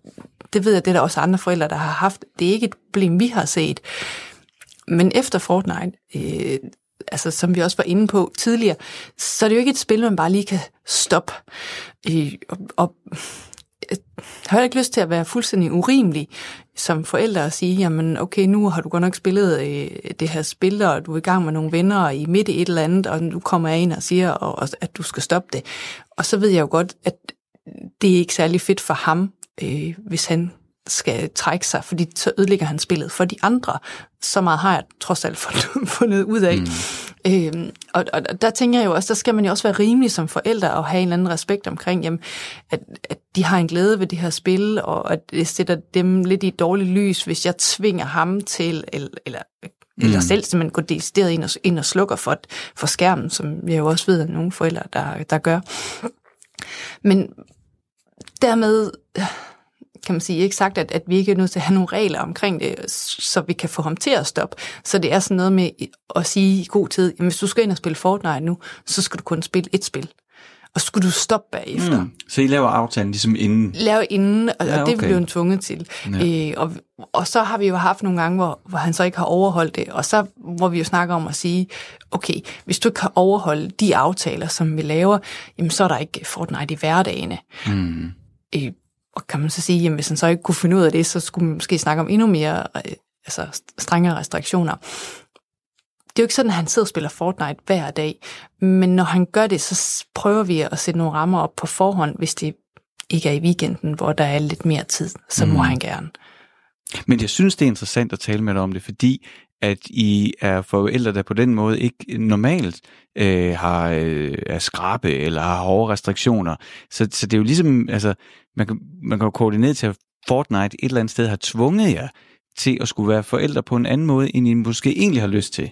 det ved jeg, det er der også andre forældre, der har haft. Det er ikke et problem, vi har set. Men efter Fortnite, øh, altså som vi også var inde på tidligere, så er det jo ikke et spil, man bare lige kan stoppe. Øh, og, og jeg har ikke lyst til at være fuldstændig urimelig som forældre og sige, jamen okay, nu har du godt nok spillet øh, det her spil, og du er i gang med nogle venner og i midt i et eller andet, og nu kommer jeg ind og siger, og, at du skal stoppe det. Og så ved jeg jo godt, at det er ikke særlig fedt for ham, øh, hvis han skal trække sig, fordi så ødelægger han spillet for de andre. Så meget har jeg trods alt fundet ud af. Mm. Øhm, og, og der tænker jeg jo også, der skal man jo også være rimelig som forældre og have en eller anden respekt omkring, jamen, at, at de har en glæde ved det her spil, og at det sætter dem lidt i et dårligt lys, hvis jeg tvinger ham til, eller, eller mm. eller selv simpelthen går decideret ind og, ind og slukker for, for skærmen, som jeg jo også ved, at nogle forældre, der, der gør. Men dermed kan man sige, ikke sagt, at, at vi ikke er nødt til at have nogle regler omkring det, så vi kan få ham til at stoppe. Så det er sådan noget med at sige i god tid, jamen hvis du skal ind og spille Fortnite nu, så skal du kun spille et spil. Og skulle du stoppe bagefter. Mm. Så I laver aftalen ligesom inden? Laver inden, og, ja, okay. og det blev han tvunget til. Ja. Øh, og, og så har vi jo haft nogle gange, hvor, hvor han så ikke har overholdt det, og så hvor vi jo snakker om at sige, okay, hvis du ikke kan overholde de aftaler, som vi laver, jamen så er der ikke Fortnite i hverdagene. Mm. Øh, og kan man så sige, at hvis han så ikke kunne finde ud af det, så skulle man måske snakke om endnu mere øh, altså strengere restriktioner. Det er jo ikke sådan, at han sidder og spiller Fortnite hver dag, men når han gør det, så prøver vi at sætte nogle rammer op på forhånd, hvis det ikke er i weekenden, hvor der er lidt mere tid, så må mm. han gerne. Men jeg synes, det er interessant at tale med dig om det, fordi at I er forældre, der på den måde ikke normalt øh, har øh, er skrabe eller har hårde restriktioner. Så, så det er jo ligesom, altså, man kan, man kan jo koordinere til, at Fortnite et eller andet sted har tvunget jer til at skulle være forældre på en anden måde, end I måske egentlig har lyst til.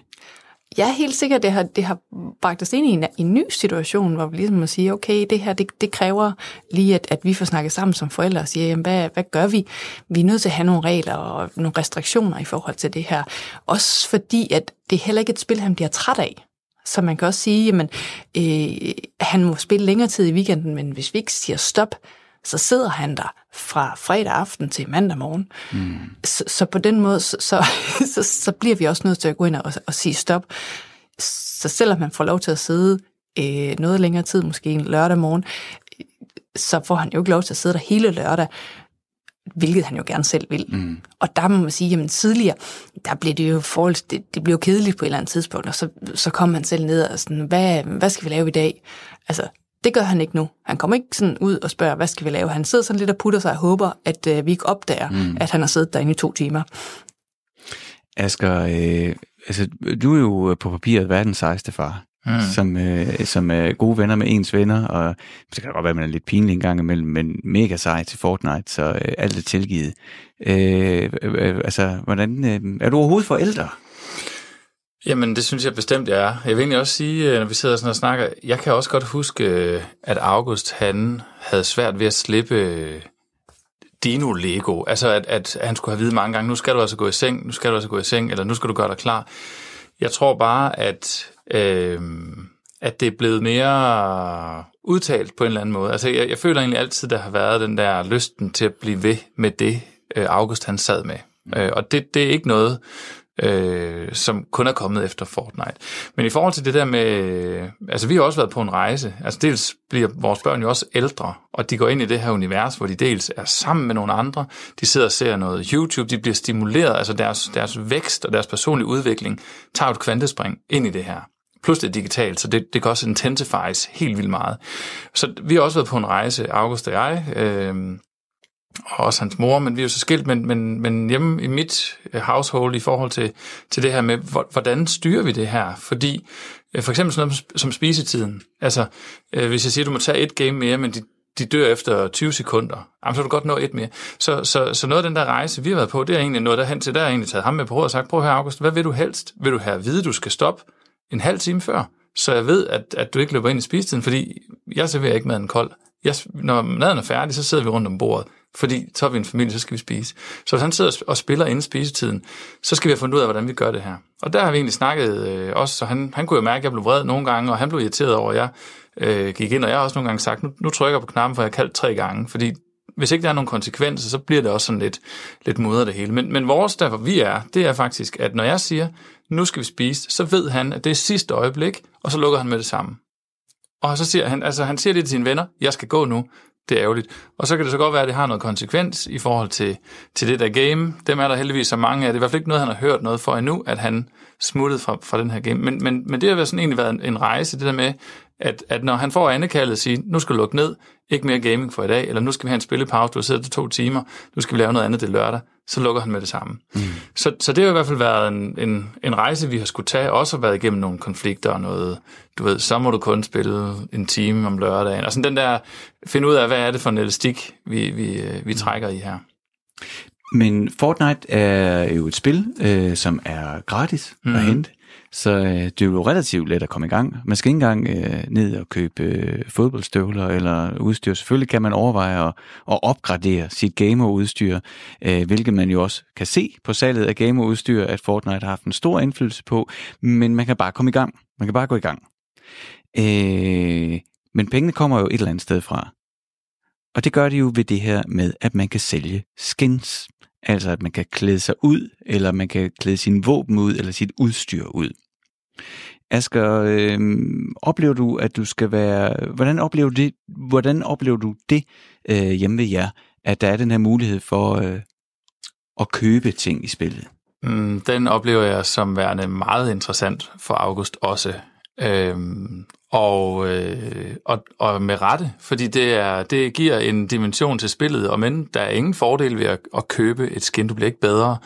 Ja, helt sikkert. Det har, det har bragt os ind i en, en ny situation, hvor vi ligesom må sige, okay, det her, det, det kræver lige, at, at vi får snakket sammen som forældre og siger, jamen, hvad, hvad gør vi? Vi er nødt til at have nogle regler og nogle restriktioner i forhold til det her. Også fordi, at det er heller ikke et spil, han bliver træt af. Så man kan også sige, jamen, øh, han må spille længere tid i weekenden, men hvis vi ikke siger stop, så sidder han der fra fredag aften til mandag morgen. Mm. Så, så på den måde, så, så, så, så bliver vi også nødt til at gå ind og, og sige stop. Så selvom man får lov til at sidde øh, noget længere tid, måske en lørdag morgen, så får han jo ikke lov til at sidde der hele lørdag, hvilket han jo gerne selv vil. Mm. Og der må man sige, jamen tidligere, der blev det jo forhold, det, det blev jo kedeligt på et eller andet tidspunkt, og så, så kom han selv ned og sådan, hvad, hvad skal vi lave i dag? Altså, det gør han ikke nu. Han kommer ikke sådan ud og spørger, hvad skal vi lave? Han sidder sådan lidt og putter sig og håber, at øh, vi ikke opdager, mm. at han har siddet derinde i to timer. Asger, øh, altså, du er jo på papiret verdens sejste far. Mm. som, øh, som er gode venner med ens venner, og det kan godt være, at man er lidt pinlig en gang imellem, men mega sej til Fortnite, så øh, alt er tilgivet. Øh, øh, altså, hvordan, øh, er du overhovedet forældre? Jamen, det synes jeg bestemt, jeg er. Jeg vil egentlig også sige, øh, når vi sidder sådan og snakker, jeg kan også godt huske, øh, at August, han havde svært ved at slippe øh, Dino Lego. Altså, at, at han skulle have videt mange gange, nu skal du altså gå i seng, nu skal du altså gå i seng, eller nu skal du gøre dig klar. Jeg tror bare, at, øh, at det er blevet mere udtalt på en eller anden måde. Altså, jeg, jeg føler egentlig altid, der har været den der lysten til at blive ved med det, August han sad med. Mm. og det, det er ikke noget, øh, som kun er kommet efter Fortnite. Men i forhold til det der med, altså vi har også været på en rejse, altså dels bliver vores børn jo også ældre, og de går ind i det her univers, hvor de dels er sammen med nogle andre, de sidder og ser noget YouTube, de bliver stimuleret, altså deres, deres vækst og deres personlige udvikling tager et kvantespring ind i det her. Plus det er digitalt, så det, det kan også intensifies helt vildt meget. Så vi har også været på en rejse, August og jeg, øh, og også hans mor, men vi er jo så skilt, men, men, men hjemme i mit øh, household i forhold til, til det her med, hvordan styrer vi det her? Fordi øh, for eksempel sådan noget som spisetiden. Altså, øh, hvis jeg siger, du må tage et game mere, men de, de dør efter 20 sekunder, jamen, så vil du godt nå et mere. Så, så, så noget af den der rejse, vi har været på, det er egentlig noget hen til, der har egentlig taget ham med på råd og sagt, prøv her August, hvad vil du helst? Vil du have at vide, at du skal stoppe en halv time før, så jeg ved, at, at du ikke løber ind i spisetiden, fordi jeg serverer ikke maden kold. Jeg, når maden er færdig, så sidder vi rundt om bordet fordi så er vi en familie, så skal vi spise. Så hvis han sidder og spiller inden spisetiden, så skal vi have fundet ud af, hvordan vi gør det her. Og der har vi egentlig snakket øh, også, så han, han kunne jo mærke, at jeg blev vred nogle gange, og han blev irriteret over, at jeg øh, gik ind, og jeg har også nogle gange sagt, nu, nu trykker jeg på knappen, for jeg har kaldt tre gange, fordi hvis ikke der er nogen konsekvenser, så bliver det også sådan lidt, lidt mudret det hele. Men, men vores, der hvor vi er, det er faktisk, at når jeg siger, nu skal vi spise, så ved han, at det er sidste øjeblik, og så lukker han med det samme. Og så siger han, altså han siger det til sine venner, jeg skal gå nu det er ærgerligt. Og så kan det så godt være, at det har noget konsekvens i forhold til, til det der game. Dem er der heldigvis så mange af. Det er i hvert fald ikke noget, han har hørt noget for endnu, at han smuttede fra, fra den her game. Men, men, men det har sådan egentlig været en, en rejse, det der med, at, at når han får andekaldet og siger, nu skal du lukke ned, ikke mere gaming for i dag, eller nu skal vi have en spillepause, du har siddet to timer, nu skal vi lave noget andet det lørdag, så lukker han med det samme. Mm. Så, så det har i hvert fald været en, en, en rejse, vi har skulle tage, også har været igennem nogle konflikter og noget, du ved, så må du kun spille en time om lørdagen, og sådan den der, finde ud af, hvad er det for en elastik, vi, vi, vi mm. trækker i her. Men Fortnite er jo et spil, øh, som er gratis mm. at hente. Så øh, det er jo relativt let at komme i gang. Man skal ikke engang øh, ned og købe øh, fodboldstøvler eller udstyr. Selvfølgelig kan man overveje at, at opgradere sit gamerudstyr, øh, hvilket man jo også kan se på salget af gamerudstyr, at Fortnite har haft en stor indflydelse på, men man kan bare komme i gang. Man kan bare gå i gang. Øh, men pengene kommer jo et eller andet sted fra. Og det gør de jo ved det her med, at man kan sælge skins. Altså at man kan klæde sig ud, eller man kan klæde sin våben ud, eller sit udstyr ud. Asger, øh, oplever du, at du skal være... Hvordan oplever, det, hvordan oplever du det øh, hjemme ved jer, at der er den her mulighed for øh, at købe ting i spillet? Mm, den oplever jeg som værende meget interessant for August også. Øhm, og, øh, og, og med rette, fordi det, er, det giver en dimension til spillet, og men der er ingen fordel ved at, at købe et skin, du bliver ikke bedre.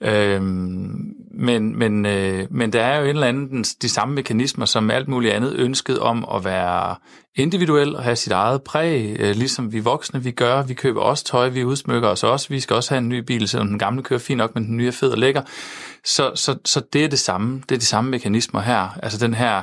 Øhm, men, men, øh, men der er jo en eller anden de samme mekanismer som alt muligt andet ønsket om at være individuel og have sit eget præg, øh, ligesom vi voksne vi gør. Vi køber også tøj, vi udsmykker os også. Vi skal også have en ny bil, selvom den gamle kører fint nok, men den nye er fed og lækker. Så, så, så det er det samme. Det er de samme mekanismer her. Altså den her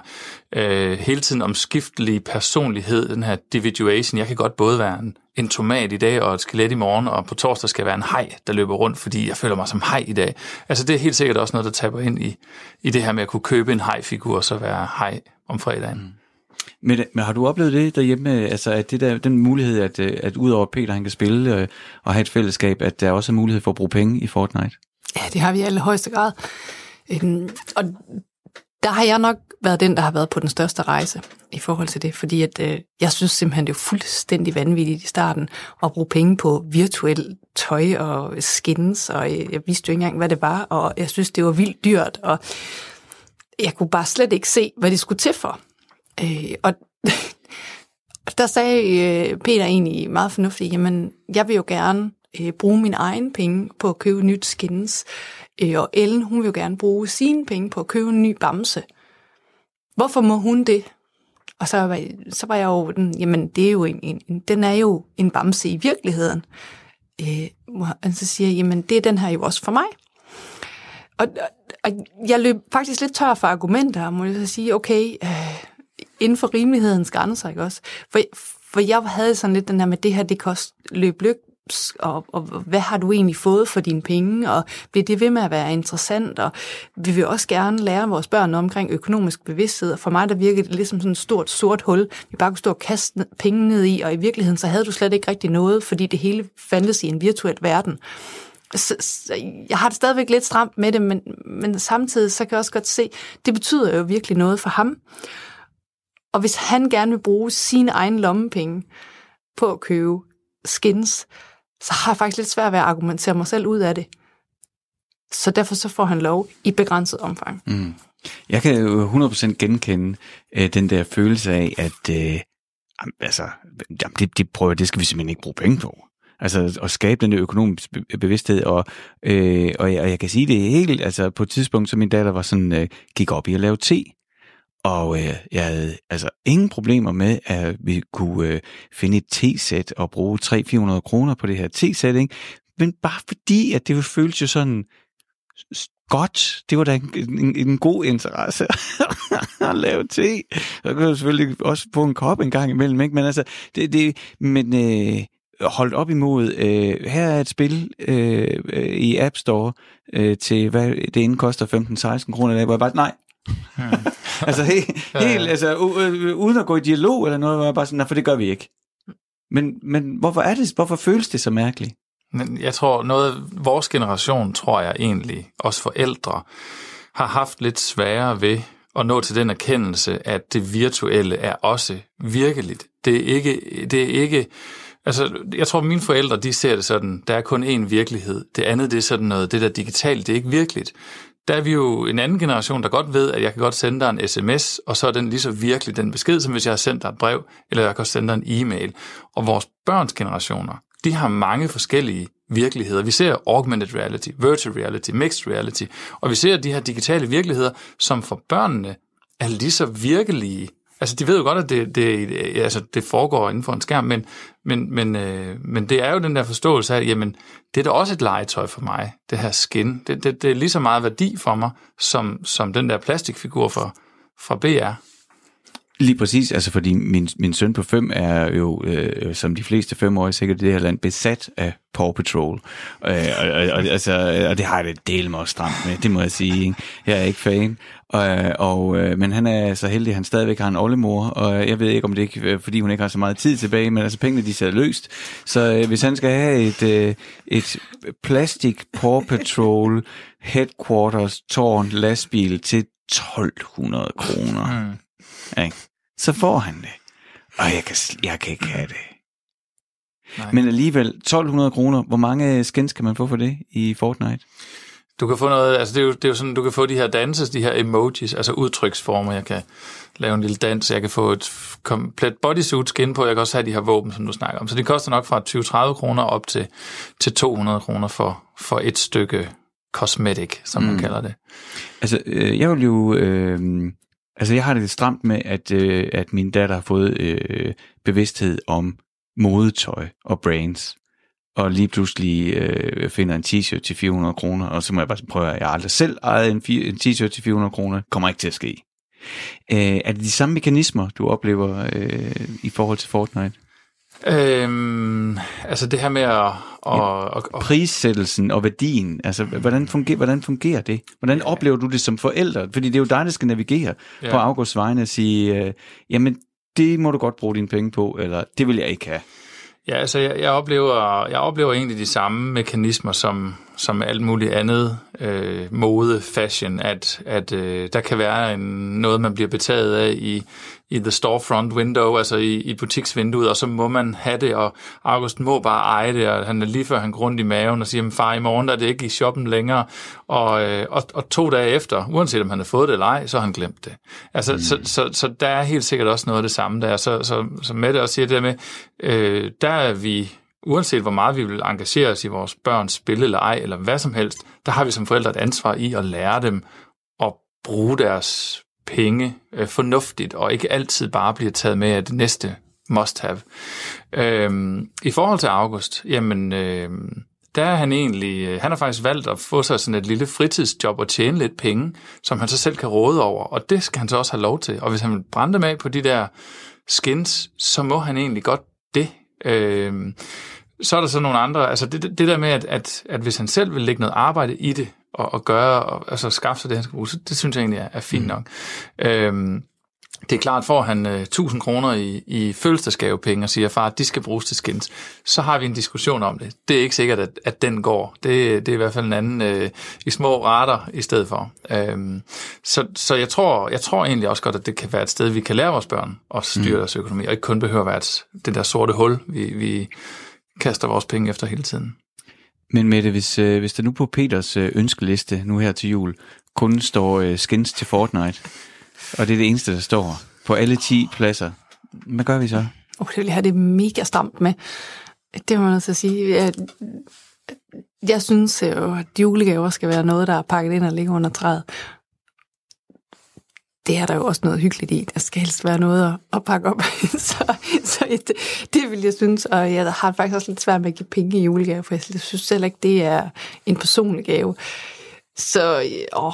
øh, hele tiden omskiftelige personlighed, den her individuation. Jeg kan godt både være en, en tomat i dag og et skelet i morgen, og på torsdag skal jeg være en hej, der løber rundt, fordi jeg føler mig som hej i dag. Altså det er helt sikkert også noget, der taber ind i, i det her med at kunne købe en hejfigur og så være hej om fredagen. Mm. Men, men har du oplevet det derhjemme, altså at det der, den mulighed, at, at udover Peter han kan spille øh, og have et fællesskab, at der også er mulighed for at bruge penge i Fortnite? Ja, det har vi i allerhøjeste grad. Øhm, og der har jeg nok været den, der har været på den største rejse i forhold til det, fordi at, øh, jeg synes simpelthen, det er fuldstændig vanvittigt i starten at bruge penge på virtuel tøj og skins, og jeg, jeg vidste jo ikke engang, hvad det var, og jeg synes, det var vildt dyrt, og jeg kunne bare slet ikke se, hvad det skulle til for. Øh, og der sagde øh, Peter egentlig meget fornuftigt, jamen, jeg vil jo gerne øh, bruge min egen penge på at købe nyt skins, øh, og Ellen, hun vil jo gerne bruge sine penge på at købe en ny bamse. Hvorfor må hun det? Og så var, så var jeg jo, den, jamen det er jo en, en, den er jo en bamse i virkeligheden. Øh, og så siger jeg, jamen det er den her jo også for mig. Og, og jeg løb faktisk lidt tør for argumenter, må jeg så sige, okay, øh, inden for rimelighedens grænser, ikke også? For, for jeg havde sådan lidt den her med, det her, det kost løb lyk, og, og hvad har du egentlig fået for dine penge, og bliver det ved med at være interessant, og vi vil også gerne lære vores børn omkring økonomisk bevidsthed, og for mig der virkede det ligesom sådan et stort sort hul, vi bare kunne stå og kaste penge ned i, og i virkeligheden så havde du slet ikke rigtig noget, fordi det hele fandtes i en virtuel verden. Så, så jeg har det stadigvæk lidt stramt med det, men, men samtidig så kan jeg også godt se, det betyder jo virkelig noget for ham. Og hvis han gerne vil bruge sine egne lommepenge på at købe skins, så har jeg faktisk lidt svært ved at argumentere mig selv ud af det. Så derfor så får han lov i begrænset omfang. Mm. Jeg kan jo 100% genkende øh, den der følelse af, at øh, altså, jamen, det, det, prøver, det skal vi simpelthen ikke bruge penge på. Altså at skabe den økonomiske bevidsthed, og, øh, og, jeg, og jeg kan sige det helt, altså på et tidspunkt, så min datter var sådan, øh, gik op i at lave te, og øh, jeg havde altså ingen problemer med, at vi kunne øh, finde et t-sæt og bruge 300-400 kroner på det her t-sæt, ikke? Men bare fordi, at det føles jo sådan godt. Det var da en, en, en god interesse at lave te. Så kan du selvfølgelig også få en kop en gang imellem, ikke? Men altså, det, det men øh, holdt op imod, øh, her er et spil øh, øh i App Store øh, til, hvad det inden koster 15-16 kroner, hvor jeg bare, nej, Altså helt, helt altså, uden at gå i dialog eller noget, var jeg bare sådan, nej, for det gør vi ikke. Men, men hvorfor er det, hvorfor føles det så mærkeligt? Men jeg tror, noget af vores generation, tror jeg egentlig, os forældre, har haft lidt sværere ved at nå til den erkendelse, at det virtuelle er også virkeligt. Det er ikke, det er ikke Altså, jeg tror, mine forældre, de ser det sådan, der er kun én virkelighed. Det andet, det er sådan noget, det der digitalt, det er ikke virkeligt der er vi jo en anden generation, der godt ved, at jeg kan godt sende dig en sms, og så er den lige så virkelig den besked, som hvis jeg har sendt dig et brev, eller jeg kan sende dig en e-mail. Og vores børns generationer, de har mange forskellige virkeligheder. Vi ser augmented reality, virtual reality, mixed reality, og vi ser de her digitale virkeligheder, som for børnene er lige så virkelige Altså, de ved jo godt, at det, det, altså, det foregår inden for en skærm, men, men, men, øh, men det er jo den der forståelse af, jamen, det er da også et legetøj for mig, det her skin. Det, det, det er lige så meget værdi for mig, som, som den der plastikfigur fra, fra BR. Lige præcis, altså fordi min, min søn på fem er jo, øh, som de fleste femårige sikkert i det her land, besat af Paw Patrol. Øh, og, og, og, altså, og det har jeg det del mig stramt med, det må jeg sige. Ikke? Jeg er ikke fan. Og, og, øh, men han er så heldig, at han stadigvæk har en oldemor, og jeg ved ikke, om det ikke er, fordi hun ikke har så meget tid tilbage, men altså pengene, de ser løst. Så øh, hvis han skal have et, øh, et plastik Paw Patrol headquarters tårn lastbil til 1200 kroner, mm ikke? så får han det. Og jeg kan, jeg kan ikke have det. Nej. Men alligevel, 1200 kroner, hvor mange skins kan man få for det i Fortnite? Du kan få noget, altså det er, jo, det er jo sådan, du kan få de her danses, de her emojis, altså udtryksformer. Jeg kan lave en lille dans, jeg kan få et komplet bodysuit skin på, jeg kan også have de her våben, som du snakker om. Så det koster nok fra 20-30 kroner op til, til 200 kroner for, for et stykke cosmetic, som mm. man kalder det. Altså, øh, jeg vil jo... Øh, Altså, jeg har det lidt stramt med, at, øh, at min datter har fået øh, bevidsthed om modetøj og brands, og lige pludselig øh, finder en t-shirt til 400 kroner, og så må jeg bare prøve, at jeg aldrig selv ejet en, en t-shirt til 400 kroner, kommer ikke til at ske. Øh, er det de samme mekanismer, du oplever øh, i forhold til Fortnite? Øhm, altså det her med at... Og, ja, og, og, prissættelsen og værdien, altså hvordan fungerer, hvordan fungerer det? Hvordan oplever du det som forælder? Fordi det er jo dig, der skal navigere ja. på Augusts vegne og sige, øh, jamen det må du godt bruge dine penge på, eller det vil jeg ikke have. Ja, altså jeg, jeg, oplever, jeg oplever egentlig de samme mekanismer som, som alt muligt andet øh, mode, fashion, at, at øh, der kan være en, noget, man bliver betaget af i, i the storefront window, altså i, i butiksvinduet, og så må man have det, og August må bare eje det, og han er lige før han grund i maven og siger, far, i morgen er det ikke i shoppen længere, og, øh, og, og to dage efter, uanset om han har fået det eller ej, så har han glemt det. Altså, mm. så, så, så der er helt sikkert også noget af det samme der, så, så, så Mette også siger det der med, øh, der er vi uanset hvor meget vi vil engagere os i vores børns spil eller ej, eller hvad som helst, der har vi som forældre et ansvar i at lære dem at bruge deres penge øh, fornuftigt, og ikke altid bare bliver taget med af det næste must-have. Øhm, I forhold til August, jamen, øh, der er han egentlig, øh, han har faktisk valgt at få sig sådan et lille fritidsjob og tjene lidt penge, som han så selv kan råde over, og det skal han så også have lov til. Og hvis han vil brænde dem af på de der skins, så må han egentlig godt det. Øh, så er der så nogle andre, altså det, det der med, at, at, at hvis han selv vil lægge noget arbejde i det, og, og gøre, og, altså skaffe sig det, han skal bruge, så det synes jeg egentlig er, er fint mm. nok. Øhm, det er klart, får han uh, øh, 1000 kroner i, i fødselsdagsgavepenge og siger, far, de skal bruges til skins, så har vi en diskussion om det. Det er ikke sikkert, at, at den går. Det, det er i hvert fald en anden uh, i små rater i stedet for. Um, så så jeg, tror, jeg tror egentlig også godt, at det kan være et sted, vi kan lære vores børn at styre mm. deres økonomi, og ikke kun behøver at være et, det der sorte hul, vi, vi kaster vores penge efter hele tiden. Men Mette, hvis, øh, hvis der nu på Peters øh, ønskeliste nu her til jul kun står øh, skins til Fortnite, og det er det eneste, der står på alle 10 pladser, hvad gør vi så? Oh, det vil jeg have det mega stramt med. Det må man altså sige. Jeg, jeg synes jo, at julegaver skal være noget, der er pakket ind og ligger under træet. Det er der jo også noget hyggeligt i. Der skal helst være noget at, at pakke op. så så det, det vil jeg synes. Og jeg har faktisk også lidt svært med at give penge i julegave, for jeg synes selv ikke, det er en personlig gave. Så øh, åh,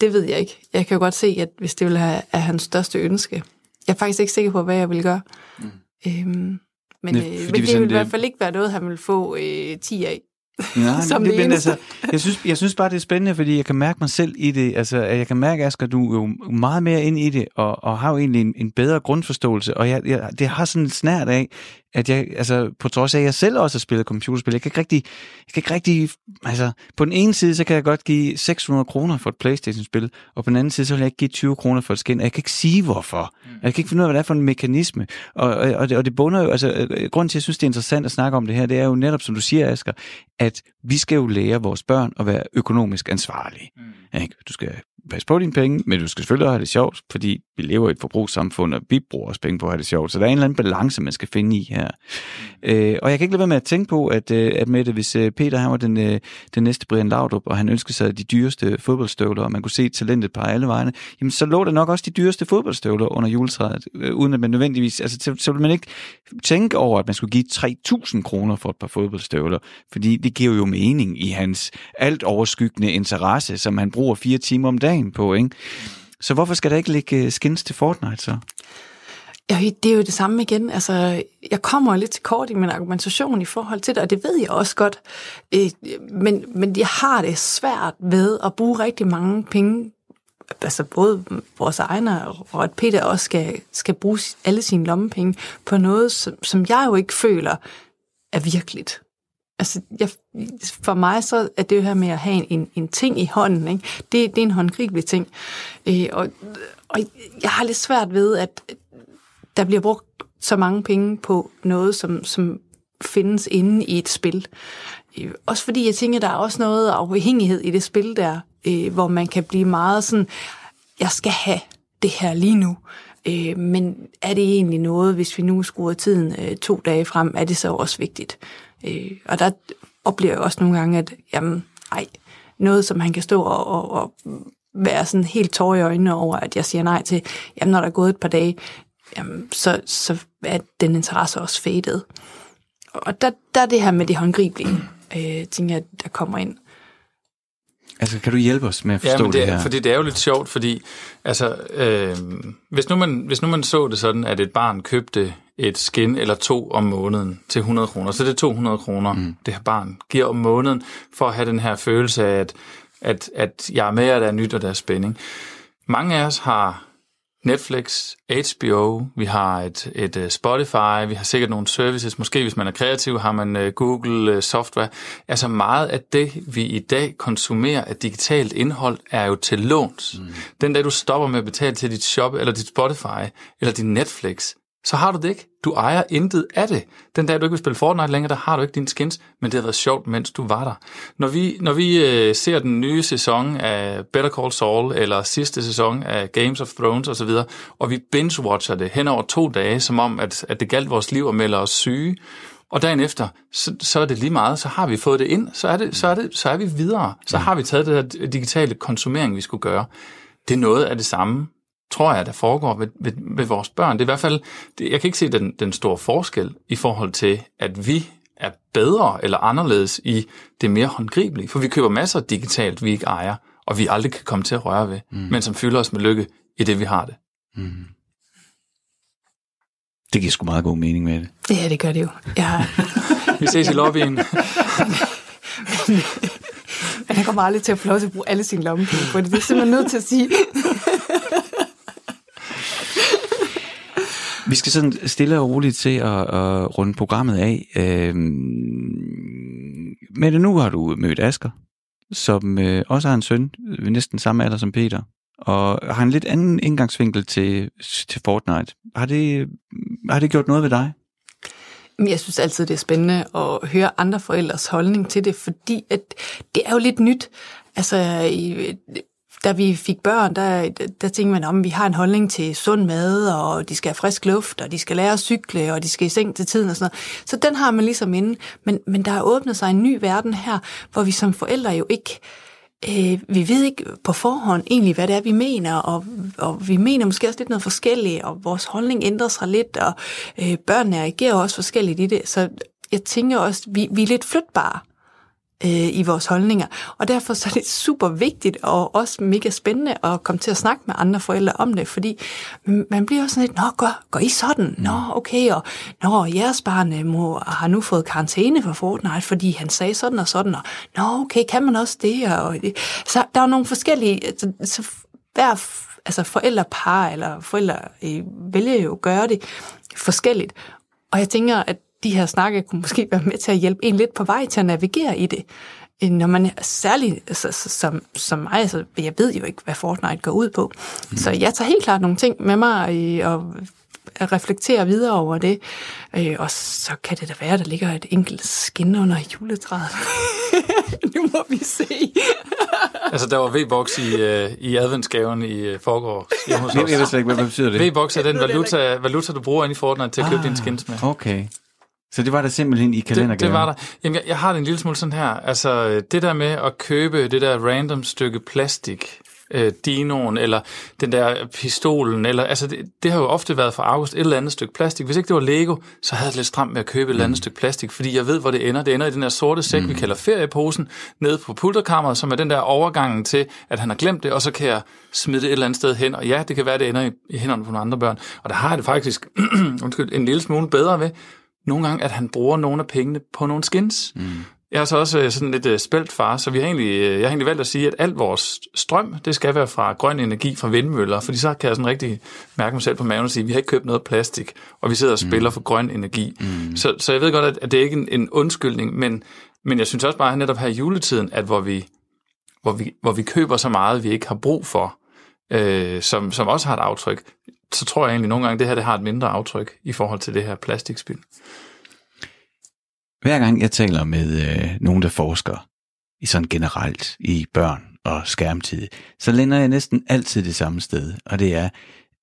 det ved jeg ikke. Jeg kan jo godt se, at hvis det vil have er hans største ønske. Jeg er faktisk ikke sikker på, hvad jeg vil gøre. Mm. Øhm, men, øh, men det vil det... i hvert fald ikke være noget, han vil få øh, 10 af. Nej, som det, men altså, jeg, synes, jeg synes bare, det er spændende, fordi jeg kan mærke mig selv i det. Altså, jeg kan mærke, Asger, du er jo meget mere ind i det, og, og har jo egentlig en, en bedre grundforståelse. Og jeg, jeg, det har sådan snært af, at jeg, altså på trods af, at jeg selv også har spillet computerspil, jeg kan ikke rigtig, jeg kan ikke rigtig, altså på den ene side, så kan jeg godt give 600 kroner for et Playstation-spil, og på den anden side, så vil jeg ikke give 20 kroner for et skin, og jeg kan ikke sige hvorfor. Mm. Jeg kan ikke finde ud af, hvad det er for en mekanisme, og, og, og, det, og det bunder jo, altså grunden til, at jeg synes, det er interessant at snakke om det her, det er jo netop, som du siger, Asger, at vi skal jo lære vores børn at være økonomisk ansvarlige. Mm. Ikke? Du skal passe på dine penge, men du skal selvfølgelig have det sjovt, fordi vi lever i et forbrugssamfund, og vi bruger også penge på at have det sjovt. Så der er en eller anden balance, man skal finde i her. Øh, og jeg kan ikke lade være med at tænke på, at, øh, at Mette, hvis øh, Peter han var den, øh, den næste Brian Laudrup, og han ønskede sig de dyreste fodboldstøvler, og man kunne se talentet på alle vegne, jamen så lå der nok også de dyreste fodboldstøvler under juletræet, øh, uden at man nødvendigvis, altså så, så ville man ikke tænke over, at man skulle give 3.000 kroner for et par fodboldstøvler, fordi det giver jo mening i hans alt overskyggende interesse, som han bruger fire timer om dagen på, ikke? Så hvorfor skal der ikke ligge øh, skins til Fortnite så? Ja, det er jo det samme igen. Altså, jeg kommer lidt til kort i min argumentation i forhold til det, og det ved jeg også godt. Øh, men, men jeg har det svært ved at bruge rigtig mange penge, altså både vores egne, og at Peter også skal, skal bruge alle sine lommepenge på noget, som, som jeg jo ikke føler er virkeligt. Altså, jeg, for mig så er det jo her med at have en, en ting i hånden, ikke? Det, det er en håndgribelig ting. Øh, og, og jeg har lidt svært ved, at der bliver brugt så mange penge på noget, som, som findes inde i et spil. Øh, også fordi jeg tænker, der er også noget afhængighed i det spil der, øh, hvor man kan blive meget sådan, jeg skal have det her lige nu. Øh, men er det egentlig noget, hvis vi nu skruer tiden øh, to dage frem, er det så også vigtigt? Øh, og der oplever jeg også nogle gange, at jamen, ej, noget, som han kan stå og, og, og være sådan helt tår i øjnene over, at jeg siger nej til, jamen når der er gået et par dage, jamen, så, så er den interesse også fadet. Og der, der er det her med det håndgribelige, øh, ting, jeg, der kommer ind. Altså, kan du hjælpe os med at forstå ja, men det, det her? Fordi det er jo lidt sjovt, fordi altså, øh, hvis, nu man, hvis nu man så det sådan, at et barn købte et skin eller to om måneden til 100 kroner, så det er 200 kroner, mm. det her barn giver om måneden, for at have den her følelse af, at, at, at jeg er med, at der er nyt, og der er spænding. Mange af os har Netflix, HBO, vi har et, et uh, Spotify, vi har sikkert nogle services, måske hvis man er kreativ, har man uh, Google uh, Software. Altså meget af det, vi i dag konsumerer af digitalt indhold, er jo til låns. Mm. Den dag du stopper med at betale til dit shop, eller dit Spotify, eller din Netflix, så har du det ikke. Du ejer intet af det. Den dag, du ikke vil spille Fortnite længere, der har du ikke dine skins, men det har været sjovt, mens du var der. Når vi, når vi øh, ser den nye sæson af Better Call Saul, eller sidste sæson af Games of Thrones osv., og vi binge-watcher det hen over to dage, som om, at, at det galt vores liv og melder os syge, og dagen efter, så, så er det lige meget, så har vi fået det ind, så er, det, så er, det, så er vi videre. Så har vi taget det her digitale konsumering, vi skulle gøre. Det er noget af det samme, tror jeg, der foregår ved, ved, ved vores børn. Det er i hvert fald, det, jeg kan ikke se den, den store forskel i forhold til, at vi er bedre eller anderledes i det mere håndgribelige. For vi køber masser digitalt, vi ikke ejer, og vi aldrig kan komme til at røre ved, mm. men som fylder os med lykke i det, vi har det. Mm. Det giver sgu meget god mening med det. Ja, det gør det jo. Ja. vi ses i lobbyen. men han kommer aldrig til at få lov til at bruge alle sine lommepenge på det. Det er simpelthen nødt til at sige. Vi skal sådan stille og roligt til at, at runde programmet af. Øhm, men nu har du mødt Asker, som øh, også har en søn ved næsten samme alder som Peter, og har en lidt anden indgangsvinkel til, til Fortnite. Har det, har det gjort noget ved dig? Men jeg synes altid, det er spændende at høre andre forældres holdning til det, fordi at det er jo lidt nyt. Altså, da vi fik børn, der, der tænkte man om, vi har en holdning til sund mad, og de skal have frisk luft, og de skal lære at cykle, og de skal i seng til tiden og sådan noget. Så den har man ligesom inde. Men, men der er åbnet sig en ny verden her, hvor vi som forældre jo ikke øh, vi ved ikke på forhånd egentlig, hvad det er, vi mener, og, og vi mener måske også lidt noget forskelligt, og vores holdning ændrer sig lidt, og øh, børnene reagerer også forskelligt i det. Så jeg tænker også, vi, vi er lidt flytbare øh, i vores holdninger. Og derfor så er det super vigtigt og også mega spændende at komme til at snakke med andre forældre om det, fordi man bliver også sådan lidt, nå, går, går I sådan? Nå, okay, og nå, jeres barn øh, må, har nu fået karantæne for Fortnite, fordi han sagde sådan og sådan, og nå, okay, kan man også det? Og, så der er nogle forskellige, så, så hver altså forældrepar eller forældre øh, vælger jo at gøre det forskelligt. Og jeg tænker, at de her snakke kunne måske være med til at hjælpe en lidt på vej til at navigere i det. Øh, når man særligt altså, som, som mig, altså, jeg ved jo ikke, hvad Fortnite går ud på. Mm. Så jeg tager helt klart nogle ting med mig øh, og reflektere videre over det. Øh, og så kan det da være, at der ligger et enkelt skin under juletræet. nu må vi se. altså, der var V-Box i, uh, i adventsgaven i uh, forgår. Jeg, jeg ved slet ikke, hvad betyder det? V-Box er den valuta, valuta, du bruger ind i Fortnite til at købe ah, din skins med. Okay. Så det var der simpelthen i kalendergaven? Det, det var der. Jamen, jeg, jeg har det en lille smule sådan her. Altså, det der med at købe det der random stykke plastik, øh, dinoen, eller den der pistolen, eller, altså det, det har jo ofte været for August et eller andet stykke plastik. Hvis ikke det var Lego, så havde jeg lidt stramt med at købe et eller andet mm. stykke plastik, fordi jeg ved, hvor det ender. Det ender i den der sorte sæk, mm. vi kalder ferieposen, nede på pulterkammeret, som er den der overgangen til, at han har glemt det, og så kan jeg smide det et eller andet sted hen. Og ja, det kan være, det ender i, i hænderne på nogle andre børn. Og der har jeg det faktisk undskyld, en lille smule bedre ved, nogle gange, at han bruger nogle af pengene på nogle skins. Mm. Jeg er så også øh, sådan lidt uh, spældt far, så vi har egentlig, uh, jeg har egentlig valgt at sige, at alt vores strøm, det skal være fra grøn energi, fra vindmøller, fordi så kan jeg sådan rigtig mærke mig selv på maven og sige, at vi har ikke købt noget plastik, og vi sidder og spiller mm. for grøn energi. Mm. Så, så jeg ved godt, at, at det er ikke en, en undskyldning, men, men jeg synes også bare at netop her i juletiden, at hvor vi, hvor vi, hvor vi køber så meget, vi ikke har brug for, øh, som, som også har et aftryk, så tror jeg egentlig nogle gange, at det her det har et mindre aftryk i forhold til det her plastikspil. Hver gang jeg taler med øh, nogen, der forsker i sådan generelt i børn og skærmtid, så lænder jeg næsten altid det samme sted, og det er,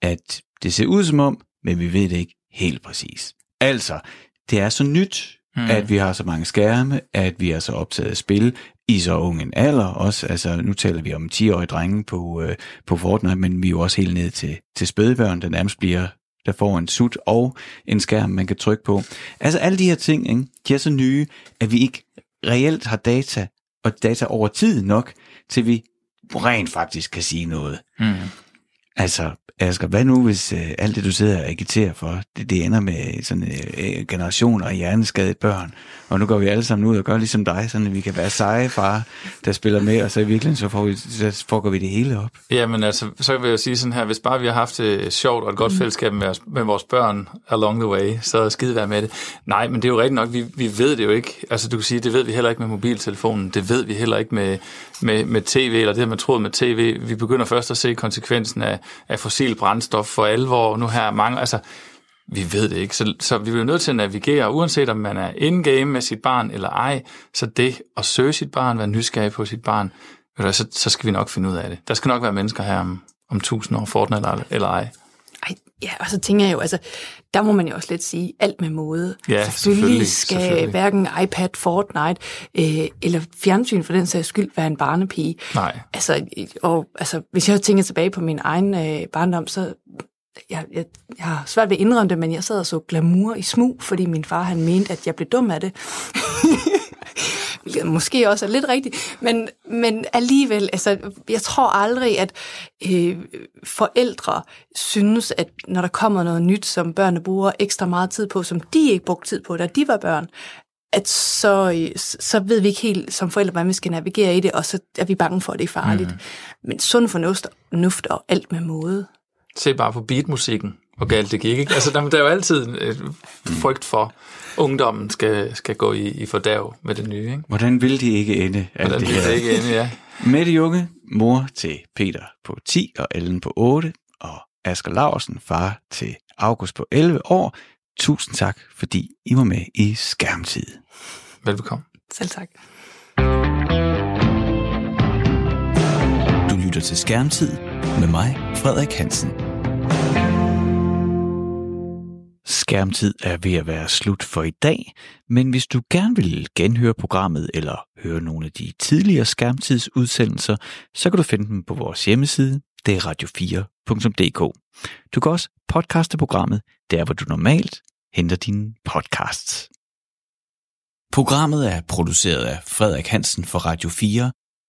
at det ser ud som om, men vi ved det ikke helt præcis. Altså, det er så nyt, mm. at vi har så mange skærme, at vi er så optaget af spil i så ung en alder også. Altså, nu taler vi om 10-årige drenge på, øh, på Fortnite, men vi er jo også helt ned til, til spædbørn, der nærmest bliver der får en sut og en skærm, man kan trykke på. Altså alle de her ting, ikke, de er så nye, at vi ikke reelt har data, og data over tid nok, til vi rent faktisk kan sige noget. Mm. Altså, Asger, hvad nu, hvis øh, alt det, du sidder og agiterer for, det, det ender med sådan øh, øh, generationer af hjerneskadede børn, og nu går vi alle sammen ud og gør ligesom dig, sådan at vi kan være seje far, der spiller med, og så i virkeligheden så, får vi, så får vi det hele op. Jamen altså, så vil jeg sige sådan her, hvis bare vi har haft det sjovt og et godt mm. fællesskab med, os, med vores børn along the way, så skide være med det. Nej, men det er jo rigtigt nok, vi, vi ved det jo ikke. Altså du kan sige, det ved vi heller ikke med mobiltelefonen, det ved vi heller ikke med, med, med tv, eller det her man tråd med tv. Vi begynder først at se konsekvensen af, af fossil brændstof for alvor. Nu her mange, altså vi ved det ikke, så, så vi bliver nødt til at navigere, uanset om man er in-game med sit barn eller ej, så det at søge sit barn, være nysgerrig på sit barn, så, så skal vi nok finde ud af det. Der skal nok være mennesker her om, om 1000 år, Fortnite eller, eller ej. Ej, ja, og så tænker jeg jo, altså, der må man jo også lidt sige, alt med måde. Ja, selvfølgelig, selvfølgelig skal selvfølgelig. hverken iPad, Fortnite øh, eller fjernsyn for den sags skyld være en barnepige. Nej. Altså, og, altså, hvis jeg tænker tilbage på min egen øh, barndom, så jeg, jeg, jeg har svært ved at indrømme det, men jeg sad og så glamour i smug, fordi min far han mente, at jeg blev dum af det. Måske også er lidt rigtigt, men, men alligevel, altså, jeg tror aldrig, at øh, forældre synes, at når der kommer noget nyt, som børnene bruger ekstra meget tid på, som de ikke brugte tid på, da de var børn, at så, øh, så ved vi ikke helt som forældre, hvordan vi skal navigere i det, og så er vi bange for, at det er farligt. Mm. Men sund fornuft, fornuft og alt med måde. Se bare på beatmusikken, hvor galt det gik. Ikke? Altså, der, der er jo altid et frygt for, ungdommen skal, skal gå i, i fordav med det nye. Ikke? Hvordan vil de ikke ende? Hvordan vil de ikke ende, ja. Mette Junge, mor til Peter på 10 og Ellen på 8, og Asger Larsen, far til August på 11 år, tusind tak, fordi I var med i Skærmtid. Velbekomme. Selv tak. Du lytter til Skærmtid med mig, Frederik Hansen. Skærmtid er ved at være slut for i dag, men hvis du gerne vil genhøre programmet eller høre nogle af de tidligere skærmtidsudsendelser, så kan du finde dem på vores hjemmeside, det er radio4.dk. Du kan også podcaste programmet der, hvor du normalt henter dine podcasts. Programmet er produceret af Frederik Hansen for Radio 4